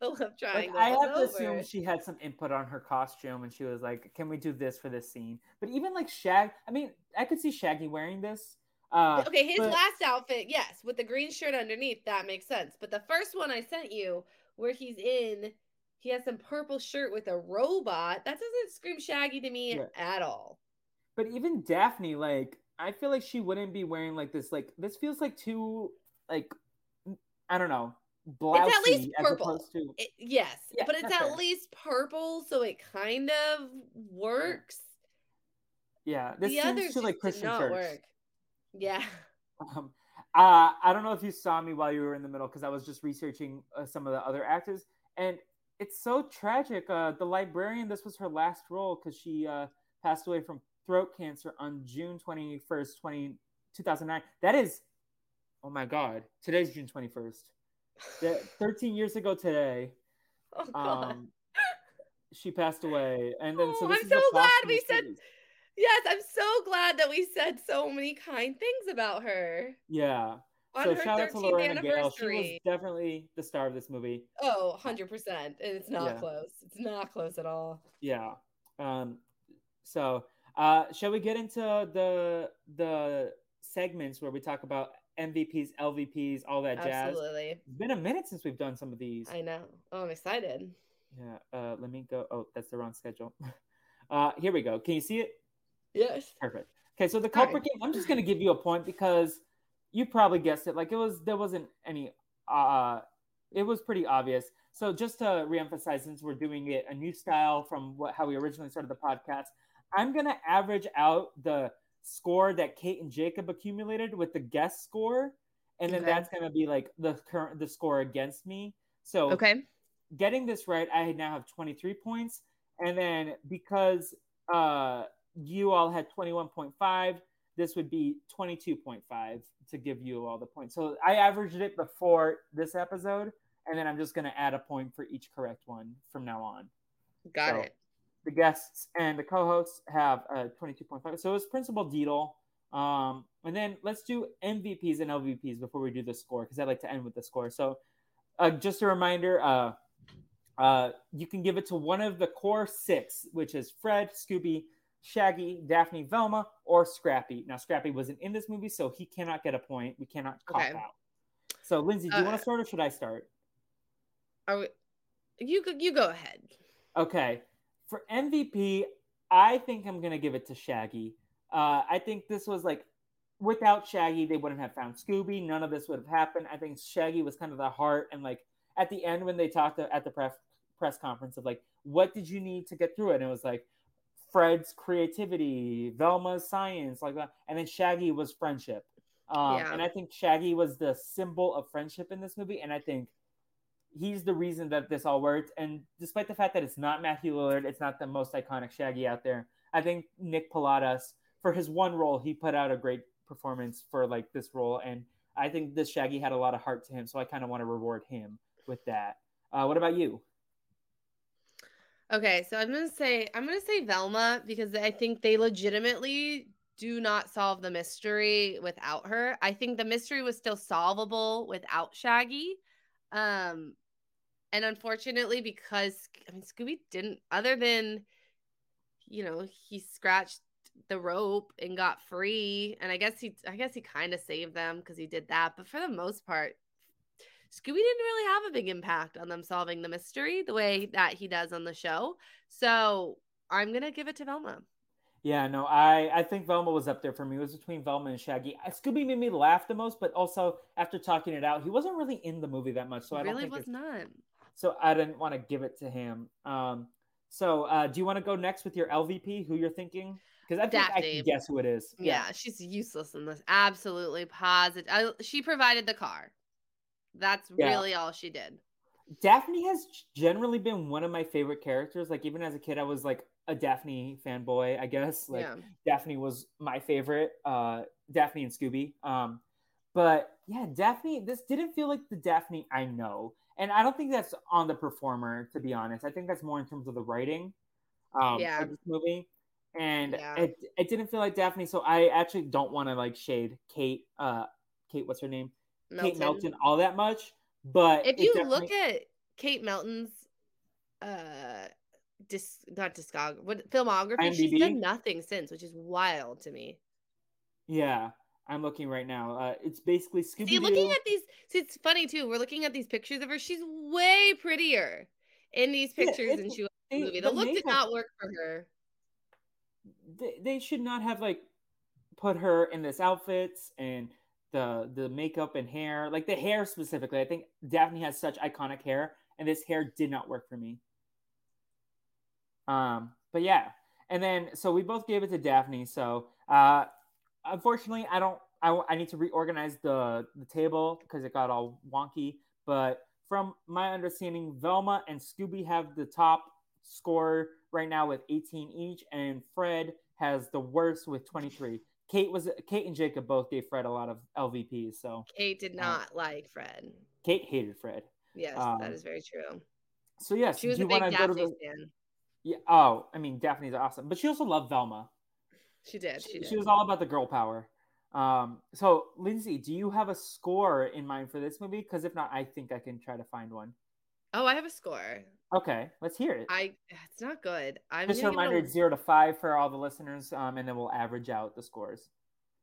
the love triangle. Like, I have to assume she had some input on her costume and she was like, "Can we do this for this scene?" But even like Shag, I mean, I could see Shaggy wearing this. Uh, okay, his but... last outfit, yes, with the green shirt underneath, that makes sense. But the first one I sent you, where he's in he has some purple shirt with a robot. That doesn't scream Shaggy to me yeah. at all. But even Daphne, like, I feel like she wouldn't be wearing like this. Like, this feels like too, like, I don't know, blousy it's at least purple. To... It, yes, yeah, but it's at fair. least purple, so it kind of works. Yeah, this the seems too like Christian church. Work. Yeah. Um, uh, I don't know if you saw me while you were in the middle because I was just researching uh, some of the other actors, and it's so tragic. Uh, the librarian, this was her last role because she uh, passed away from throat cancer on June 21st, 20, 2009. That is, oh my God, today's June 21st. 13 years ago today. Oh God. Um, she passed away. And then, so oh, I'm so glad we said, yes, I'm so glad that we said so many kind things about her. Yeah so shout out to Lorena Gale. She was definitely the star of this movie. Oh, 100%. And it's not yeah. close. It's not close at all. Yeah. Um so uh shall we get into the the segments where we talk about MVPs, LVPs, all that jazz? Absolutely. It's been a minute since we've done some of these. I know. Oh, I'm excited. Yeah. Uh let me go. Oh, that's the wrong schedule. uh here we go. Can you see it? Yes. Perfect. Okay, so the culprit game, I'm just gonna give you a point because you probably guessed it. Like it was, there wasn't any. Uh, it was pretty obvious. So just to reemphasize, since we're doing it a new style from what how we originally started the podcast, I'm gonna average out the score that Kate and Jacob accumulated with the guest score, and then okay. that's gonna be like the current the score against me. So okay, getting this right, I now have 23 points, and then because uh you all had 21.5 this would be 22.5 to give you all the points. So I averaged it before this episode, and then I'm just going to add a point for each correct one from now on. Got so it. The guests and the co-hosts have uh, 22.5. So it's Principal Deedle. Um, and then let's do MVPs and LVPs before we do the score because I'd like to end with the score. So uh, just a reminder, uh, uh, you can give it to one of the core six, which is Fred, Scooby, Shaggy, Daphne, Velma, or Scrappy. Now, Scrappy wasn't in this movie, so he cannot get a point. We cannot cop okay. out. So, Lindsay, do you uh, want to start or should I start? Are we, you you go ahead. Okay, for MVP, I think I'm gonna give it to Shaggy. Uh, I think this was like without Shaggy, they wouldn't have found Scooby. None of this would have happened. I think Shaggy was kind of the heart, and like at the end when they talked at the press press conference of like, what did you need to get through it? And it was like Fred's creativity, Velma's science, like that, and then Shaggy was friendship. Um, yeah. And I think Shaggy was the symbol of friendship in this movie, and I think he's the reason that this all worked. And despite the fact that it's not Matthew Lillard, it's not the most iconic Shaggy out there. I think Nick Palatas, for his one role, he put out a great performance for like this role, and I think this Shaggy had a lot of heart to him. So I kind of want to reward him with that. Uh, what about you? Okay, so I'm gonna say I'm gonna say Velma because I think they legitimately do not solve the mystery without her. I think the mystery was still solvable without Shaggy. Um, and unfortunately, because I mean Scooby didn't, other than you know he scratched the rope and got free, and I guess he I guess he kind of saved them because he did that. But for the most part, Scooby didn't really have a big impact on them solving the mystery the way that he does on the show. So I'm gonna give it to Velma. Yeah, no, I I think Velma was up there for me. It was between Velma and Shaggy. Scooby made me laugh the most, but also after talking it out, he wasn't really in the movie that much. So I don't really was not. So I didn't want to give it to him. Um, so uh, do you want to go next with your LVP? Who you're thinking? Because I think Daphne. I can guess who it is. Yeah. yeah, she's useless in this. Absolutely positive. I, she provided the car. That's yeah. really all she did. Daphne has generally been one of my favorite characters. Like even as a kid, I was like a Daphne fanboy, I guess. Like yeah. Daphne was my favorite. Uh Daphne and Scooby. Um but yeah, Daphne, this didn't feel like the Daphne I know. And I don't think that's on the performer, to be honest. I think that's more in terms of the writing um yeah. this movie. And yeah. it it didn't feel like Daphne. So I actually don't want to like shade Kate, uh Kate, what's her name? Melton. Kate Melton all that much. But if you definitely... look at Kate Melton's uh disc not discography what filmography, IMDb? she's done nothing since, which is wild to me. Yeah. I'm looking right now. Uh, it's basically Scooby. See, looking at these, see, it's funny too. We're looking at these pictures of her. She's way prettier in these pictures yeah, than she was in the movie. The, the look makeup, did not work for her. They, they should not have like put her in this outfits and the the makeup and hair, like the hair specifically. I think Daphne has such iconic hair, and this hair did not work for me. Um, but yeah, and then so we both gave it to Daphne. So uh, unfortunately, I don't. I, I need to reorganize the the table because it got all wonky. But from my understanding, Velma and Scooby have the top score right now with 18 each, and Fred has the worst with 23. Kate was Kate and Jacob both gave Fred a lot of LVPs. So Kate did uh, not um, like Fred. Kate hated Fred. Yes, um, that is very true. So yes, she was do a big Daphne the... fan. Yeah. Oh, I mean, Daphne's awesome, but she also loved Velma. She did. She, did. she was all about the girl power. Um, so Lindsay, do you have a score in mind for this movie? Because if not, I think I can try to find one. Oh, I have a score. Okay, let's hear it. I it's not good. I'm just a reminder: it's zero to five for all the listeners, um, and then we'll average out the scores.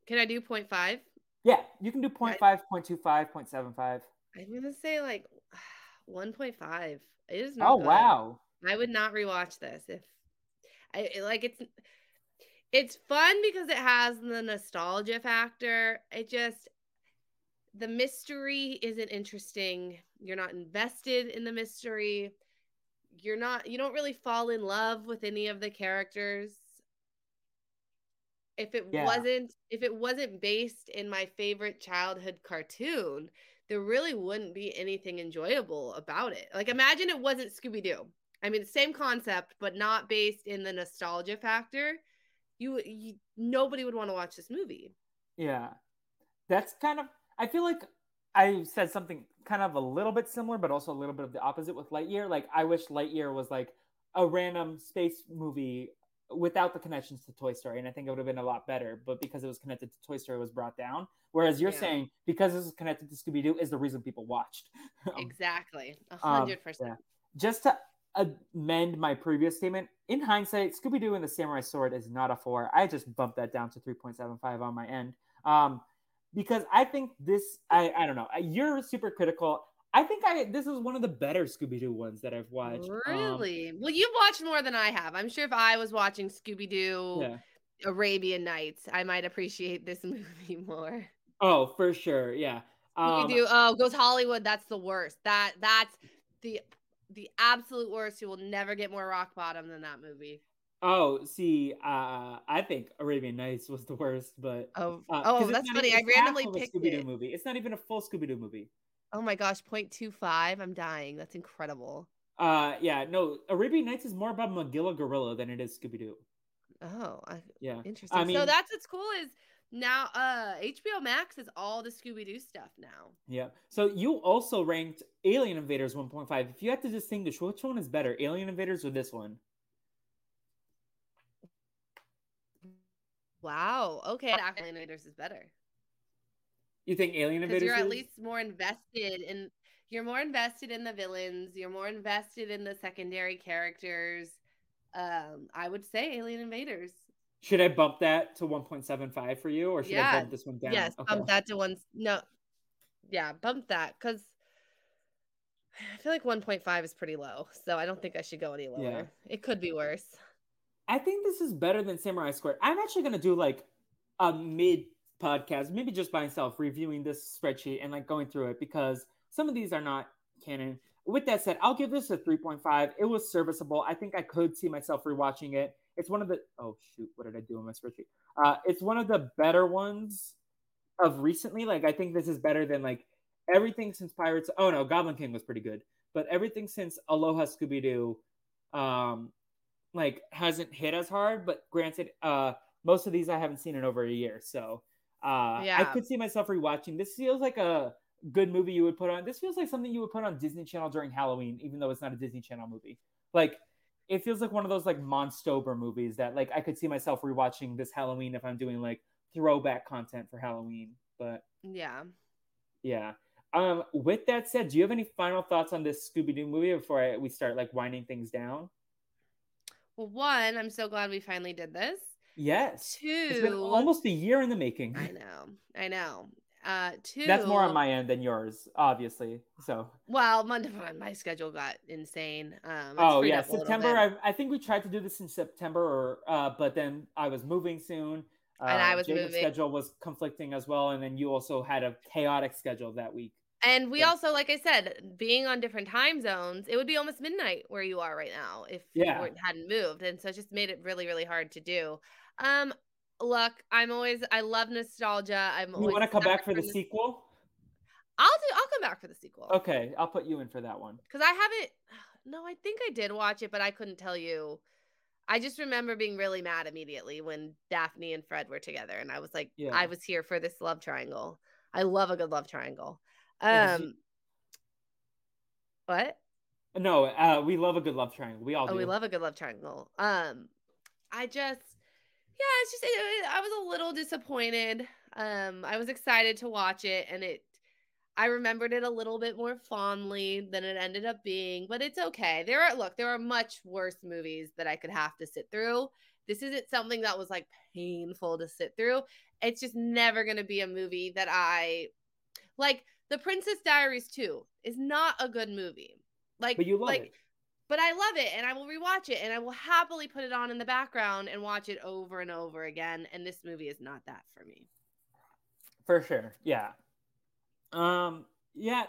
Can I do 0.5? Yeah, you can do 0.5, 0.25, 0.75. I'm gonna say like 1.5. It is not. Oh good. wow! I would not rewatch this if I like it's. It's fun because it has the nostalgia factor. It just the mystery isn't interesting. You're not invested in the mystery. You're not you don't really fall in love with any of the characters. If it yeah. wasn't if it wasn't based in my favorite childhood cartoon, there really wouldn't be anything enjoyable about it. Like imagine it wasn't Scooby Doo. I mean, same concept, but not based in the nostalgia factor. You, you nobody would want to watch this movie. Yeah, that's kind of I feel like I said something kind of a little bit similar, but also a little bit of the opposite with Lightyear. Like I wish Lightyear was like a random space movie without the connections to Toy Story, and I think it would have been a lot better. But because it was connected to Toy Story, it was brought down. Whereas you're yeah. saying because this is connected to Scooby Doo is the reason people watched. exactly, a um, hundred percent. Just to amend my previous statement, in hindsight, Scooby Doo and the Samurai Sword is not a four. I just bumped that down to three point seven five on my end. Um, because I think this I I don't know. You're super critical. I think I this is one of the better Scooby Doo ones that I've watched. Um, really? Um, well, you've watched more than I have. I'm sure if I was watching Scooby Doo, yeah. Arabian Nights, I might appreciate this movie more. Oh, for sure. Yeah. Um, Scooby Doo. Oh, goes Hollywood. That's the worst. That that's the the absolute worst. You will never get more rock bottom than that movie. Oh, see, uh, I think Arabian Nights was the worst, but oh, uh, oh, that's funny. I randomly picked Scooby Doo it. movie. It's not even a full Scooby Doo movie. Oh my gosh, 0.25. I'm dying. That's incredible. Uh, yeah, no, Arabian Nights is more about Magilla Gorilla than it is Scooby Doo. Oh, I, yeah, interesting. I mean, so that's what's cool is now uh HBO Max is all the Scooby Doo stuff now. Yeah. So you also ranked Alien Invaders 1.5. If you had to distinguish which one is better, Alien Invaders or this one? Wow. Okay, Alien Invaders is better. You think Alien Invaders? You're is? at least more invested in. You're more invested in the villains. You're more invested in the secondary characters. Um, I would say Alien Invaders. Should I bump that to 1.75 for you, or should yeah. I bump this one down? Yes, okay. bump that to one. No, yeah, bump that because I feel like 1.5 is pretty low, so I don't think I should go any lower. Yeah. It could be worse. I think this is better than Samurai Square. I'm actually gonna do like a mid podcast, maybe just by myself, reviewing this spreadsheet and like going through it because some of these are not canon. With that said, I'll give this a 3.5. It was serviceable. I think I could see myself rewatching it. It's one of the oh shoot, what did I do on my spreadsheet? Uh, it's one of the better ones of recently. Like I think this is better than like everything since Pirates. Oh no, Goblin King was pretty good, but everything since Aloha Scooby Doo, um, like hasn't hit as hard. But granted, uh, most of these I haven't seen in over a year, so uh, yeah. I could see myself rewatching. This feels like a good movie you would put on. This feels like something you would put on Disney Channel during Halloween, even though it's not a Disney Channel movie. Like it feels like one of those like Monstober movies that like I could see myself rewatching this Halloween if I'm doing like throwback content for Halloween. But yeah, yeah. Um, with that said, do you have any final thoughts on this Scooby Doo movie before I, we start like winding things down? Well, one, I'm so glad we finally did this. Yes. Two. It's been almost a year in the making. I know. I know. Uh, two. That's more on my end than yours, obviously. So. Well, Monday, my schedule got insane. Um, oh yeah, September. I, I think we tried to do this in September, or uh, but then I was moving soon. Uh, and I was Jacob's moving. schedule was conflicting as well, and then you also had a chaotic schedule that week. And we so. also, like I said, being on different time zones, it would be almost midnight where you are right now if yeah. you hadn't moved, and so it just made it really, really hard to do. Um, look, I'm always I love nostalgia. I'm. You want to come back for the sequel? I'll do. I'll come back for the sequel. Okay, I'll put you in for that one. Because I haven't. No, I think I did watch it, but I couldn't tell you. I just remember being really mad immediately when Daphne and Fred were together, and I was like, yeah. I was here for this love triangle. I love a good love triangle. Um, what? No, uh, we love a good love triangle. We all oh, do. we love a good love triangle. Um, I just yeah, it's just it, I was a little disappointed. Um, I was excited to watch it, and it I remembered it a little bit more fondly than it ended up being, but it's okay. There are look, there are much worse movies that I could have to sit through. This isn't something that was like painful to sit through. It's just never going to be a movie that I like. The Princess Diaries 2 is not a good movie. Like, but you love like, it but I love it and I will rewatch it and I will happily put it on in the background and watch it over and over again. And this movie is not that for me. For sure. Yeah. Um, yeah,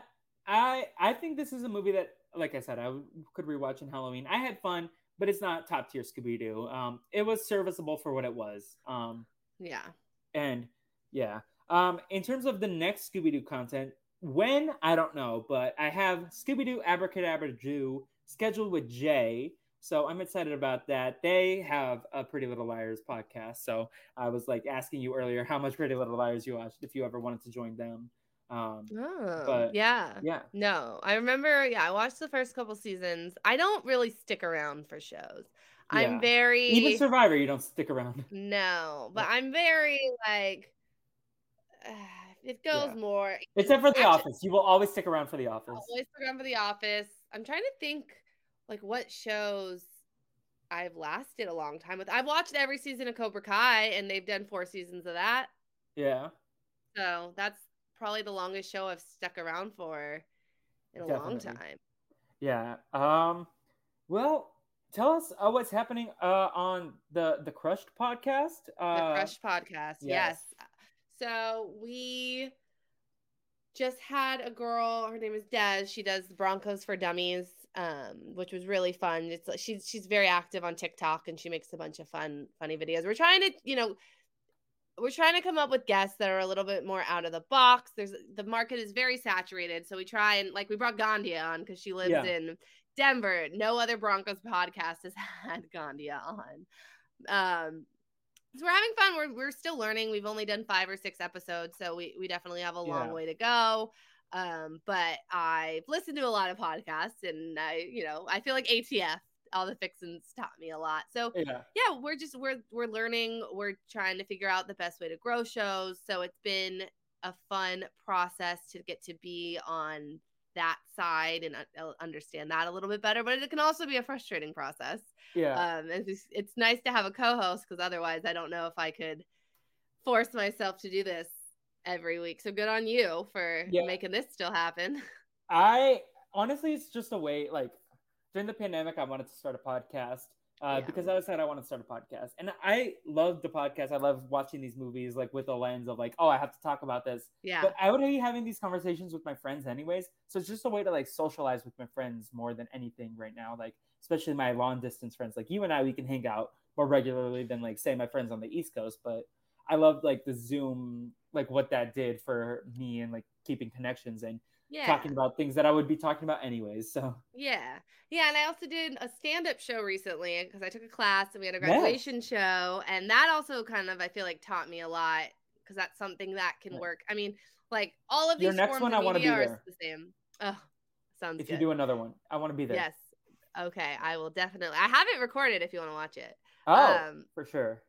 I I think this is a movie that, like I said, I could rewatch in Halloween. I had fun, but it's not top tier Scooby Doo. Um, it was serviceable for what it was. Um, yeah. And yeah. Um, in terms of the next Scooby Doo content, when I don't know, but I have Scooby Doo Abracadabra Doo scheduled with Jay. So I'm excited about that. They have a Pretty Little Liars podcast. So I was like asking you earlier how much Pretty Little Liars you watched if you ever wanted to join them. Um, oh, but yeah, yeah. No, I remember. Yeah, I watched the first couple seasons. I don't really stick around for shows. Yeah. I'm very even Survivor. You don't stick around. No, but I'm very like. Uh, it goes yeah. more. Except for The Office, you will always stick around for The Office. Always stick around for The Office. I'm trying to think like what shows I've lasted a long time with. I've watched every season of Cobra Kai and they've done four seasons of that. Yeah. So that's probably the longest show I've stuck around for in a Definitely. long time. Yeah. Um well, tell us uh, what's happening uh on the the Crush podcast. Uh The Crush podcast. Yes. yes. So we just had a girl. Her name is Des. She does Broncos for Dummies, um, which was really fun. It's she's she's very active on TikTok and she makes a bunch of fun funny videos. We're trying to you know we're trying to come up with guests that are a little bit more out of the box. There's the market is very saturated, so we try and like we brought Ghandia on because she lives yeah. in Denver. No other Broncos podcast has had Ghandia on. Um, so we're having fun. We're we're still learning. We've only done five or six episodes, so we we definitely have a long yeah. way to go. Um, but I've listened to a lot of podcasts, and I, you know, I feel like ATF all the fixins taught me a lot. So yeah. yeah, we're just we're we're learning. We're trying to figure out the best way to grow shows. So it's been a fun process to get to be on that side and uh, understand that a little bit better. But it can also be a frustrating process. Yeah, um, it's it's nice to have a co-host because otherwise, I don't know if I could force myself to do this every week. So good on you for yeah. making this still happen. I honestly, it's just a way like during the pandemic, I wanted to start a podcast uh, yeah. because I decided I want to start a podcast, and I love the podcast. I love watching these movies like with a lens of like, oh, I have to talk about this. Yeah. But I would be having these conversations with my friends anyways, so it's just a way to like socialize with my friends more than anything right now. Like especially my long distance friends, like you and I, we can hang out more regularly than like say my friends on the East Coast. But I love like the Zoom, like what that did for me and like keeping connections and yeah. talking about things that I would be talking about anyways. So yeah, yeah, and I also did a stand-up show recently because I took a class and we had a graduation yeah. show, and that also kind of I feel like taught me a lot because that's something that can yeah. work. I mean, like all of these Your next one, I want to be there. the same. Oh, sounds. If good. you do another one, I want to be there. Yes. Okay, I will definitely. I have it recorded if you want to watch it. Oh, um, for sure.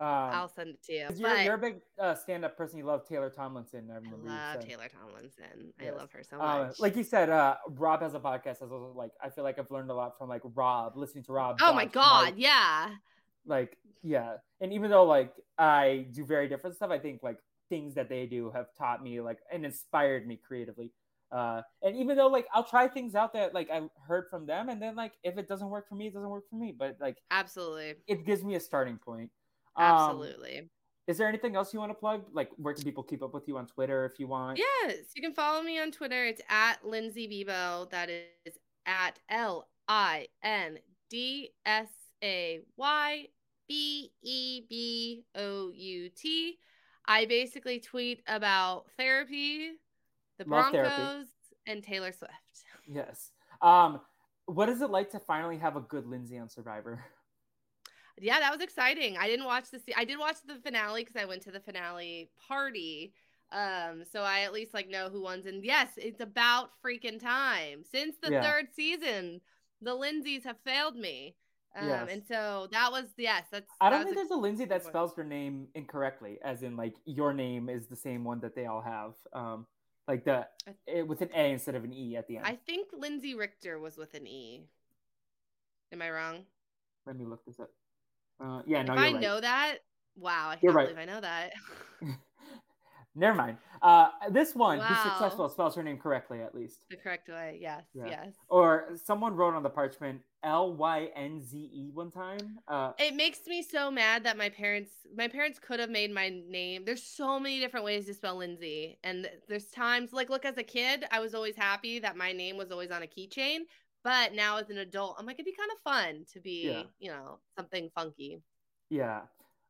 Um, I'll send it to you. You're, you're, a big uh, stand-up person. You love Taylor Tomlinson. I, I love Taylor Tomlinson. Yes. I love her so uh, much. like you said, uh, Rob has a podcast. As well, like I feel like I've learned a lot from like Rob, listening to Rob. Oh my god, Mike. yeah. Like yeah, and even though like I do very different stuff, I think like things that they do have taught me like and inspired me creatively. Uh, and even though like I'll try things out that like I heard from them, and then like if it doesn't work for me, it doesn't work for me. But like absolutely, it gives me a starting point. Absolutely. Um, is there anything else you want to plug? Like, where can people keep up with you on Twitter if you want? Yes, you can follow me on Twitter. It's at Lindsay Bebo. That is at L I N D S A Y B E B O U T. I basically tweet about therapy, the Love Broncos, therapy. and Taylor Swift. Yes. Um, what is it like to finally have a good Lindsay on Survivor? yeah, that was exciting. I didn't watch the I did watch the finale because I went to the finale party. Um, so I at least like know who won. And yes, it's about freaking time. Since the yeah. third season, the Lindsays have failed me. Um, yes. and so that was yes, that's I don't think there's a Lindsay that spells their name incorrectly, as in like your name is the same one that they all have. Um like the it, with an A instead of an E at the end. I think Lindsey Richter was with an E. Am I wrong? Let me look this up. Uh, yeah, no, if I right. know that, wow, I can't you're believe. I know that. Never mind. Uh, this one, wow. who's successful, spells her name correctly at least. The correct way, yes, yeah. yes. Or someone wrote on the parchment L Y N Z E one time. Uh, it makes me so mad that my parents, my parents could have made my name. There's so many different ways to spell Lindsay, and there's times like, look, as a kid, I was always happy that my name was always on a keychain. But now as an adult, I'm like, it'd be kind of fun to be, yeah. you know, something funky. Yeah.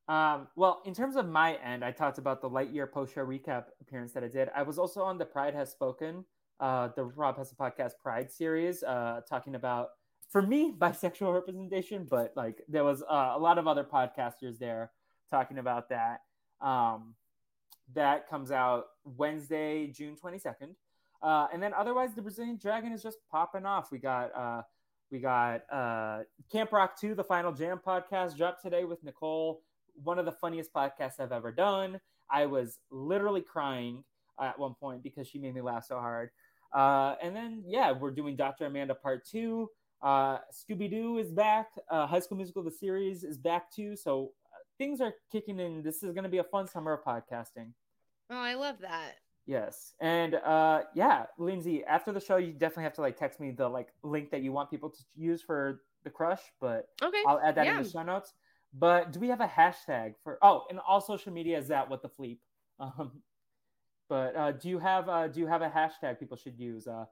Um, well, in terms of my end, I talked about the Lightyear post show recap appearance that I did. I was also on the Pride Has Spoken, uh, the Rob Has a Podcast Pride series, uh, talking about, for me, bisexual representation, but like there was uh, a lot of other podcasters there talking about that. Um, that comes out Wednesday, June 22nd. Uh, and then otherwise, the Brazilian Dragon is just popping off. We got uh, we got uh, Camp Rock 2, the Final Jam podcast, dropped today with Nicole. One of the funniest podcasts I've ever done. I was literally crying at one point because she made me laugh so hard. Uh, and then, yeah, we're doing Dr. Amanda Part 2. Uh, Scooby Doo is back. Uh, High School Musical, the series, is back too. So uh, things are kicking in. This is going to be a fun summer of podcasting. Oh, I love that. Yes. And uh yeah, Lindsay, after the show you definitely have to like text me the like link that you want people to use for the crush, but okay. I'll add that yeah. in the show notes. But do we have a hashtag for oh, and all social media is that what the fleep. Um But uh, do you have uh, do you have a hashtag people should use? Uh,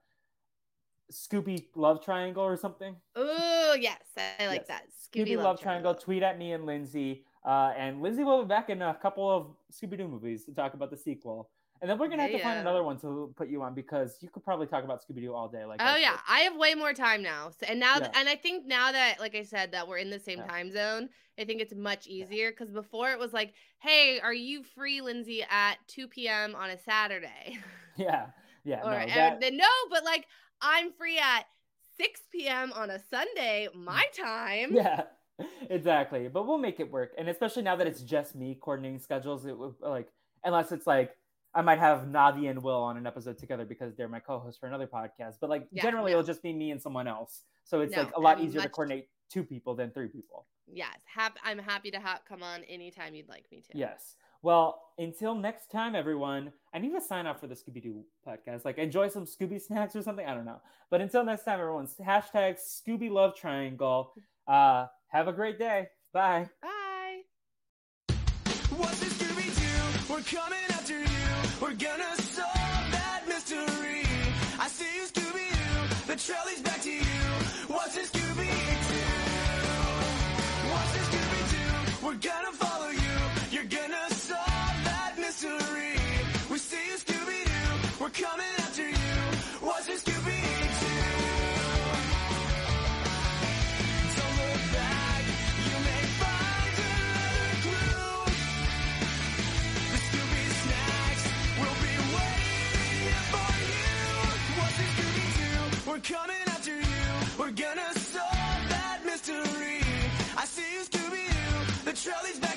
Scooby Love Triangle or something? Oh yes, I like yes. that. Scooby, Scooby Love, Love Triangle. Triangle. Tweet at me and Lindsay. Uh, and Lindsay will be back in a couple of Scooby Doo movies to talk about the sequel. And then we're gonna have to find another one to put you on because you could probably talk about Scooby Doo all day. Like, oh yeah, I have way more time now. So, and now, yeah. and I think now that, like I said, that we're in the same yeah. time zone, I think it's much easier. Because before it was like, hey, are you free, Lindsay, at two p.m. on a Saturday? Yeah, yeah. or no, that... then, no, but like I'm free at six p.m. on a Sunday, my mm. time. Yeah, exactly. But we'll make it work, and especially now that it's just me coordinating schedules, it would like unless it's like I might have Navi and Will on an episode together because they're my co-hosts for another podcast. But like yeah, generally, it'll just be me and someone else. So it's no, like a lot I'm easier much... to coordinate two people than three people. Yes, hap- I'm happy to ha- come on anytime you'd like me to. Yes. Well, until next time, everyone. I need to sign up for the Scooby Doo podcast. Like, enjoy some Scooby snacks or something. I don't know. But until next time, everyone. Hashtag Scooby Love Triangle. Uh, have a great day. Bye. Bye. What's Scooby Doo? We're coming after you. We're gonna solve that mystery. I see you, Scooby Doo. The trail leads back to you. What's a Scooby Doo? What's a Scooby Doo? We're gonna follow you. You're gonna solve that mystery. We see you, Scooby Doo. We're coming you.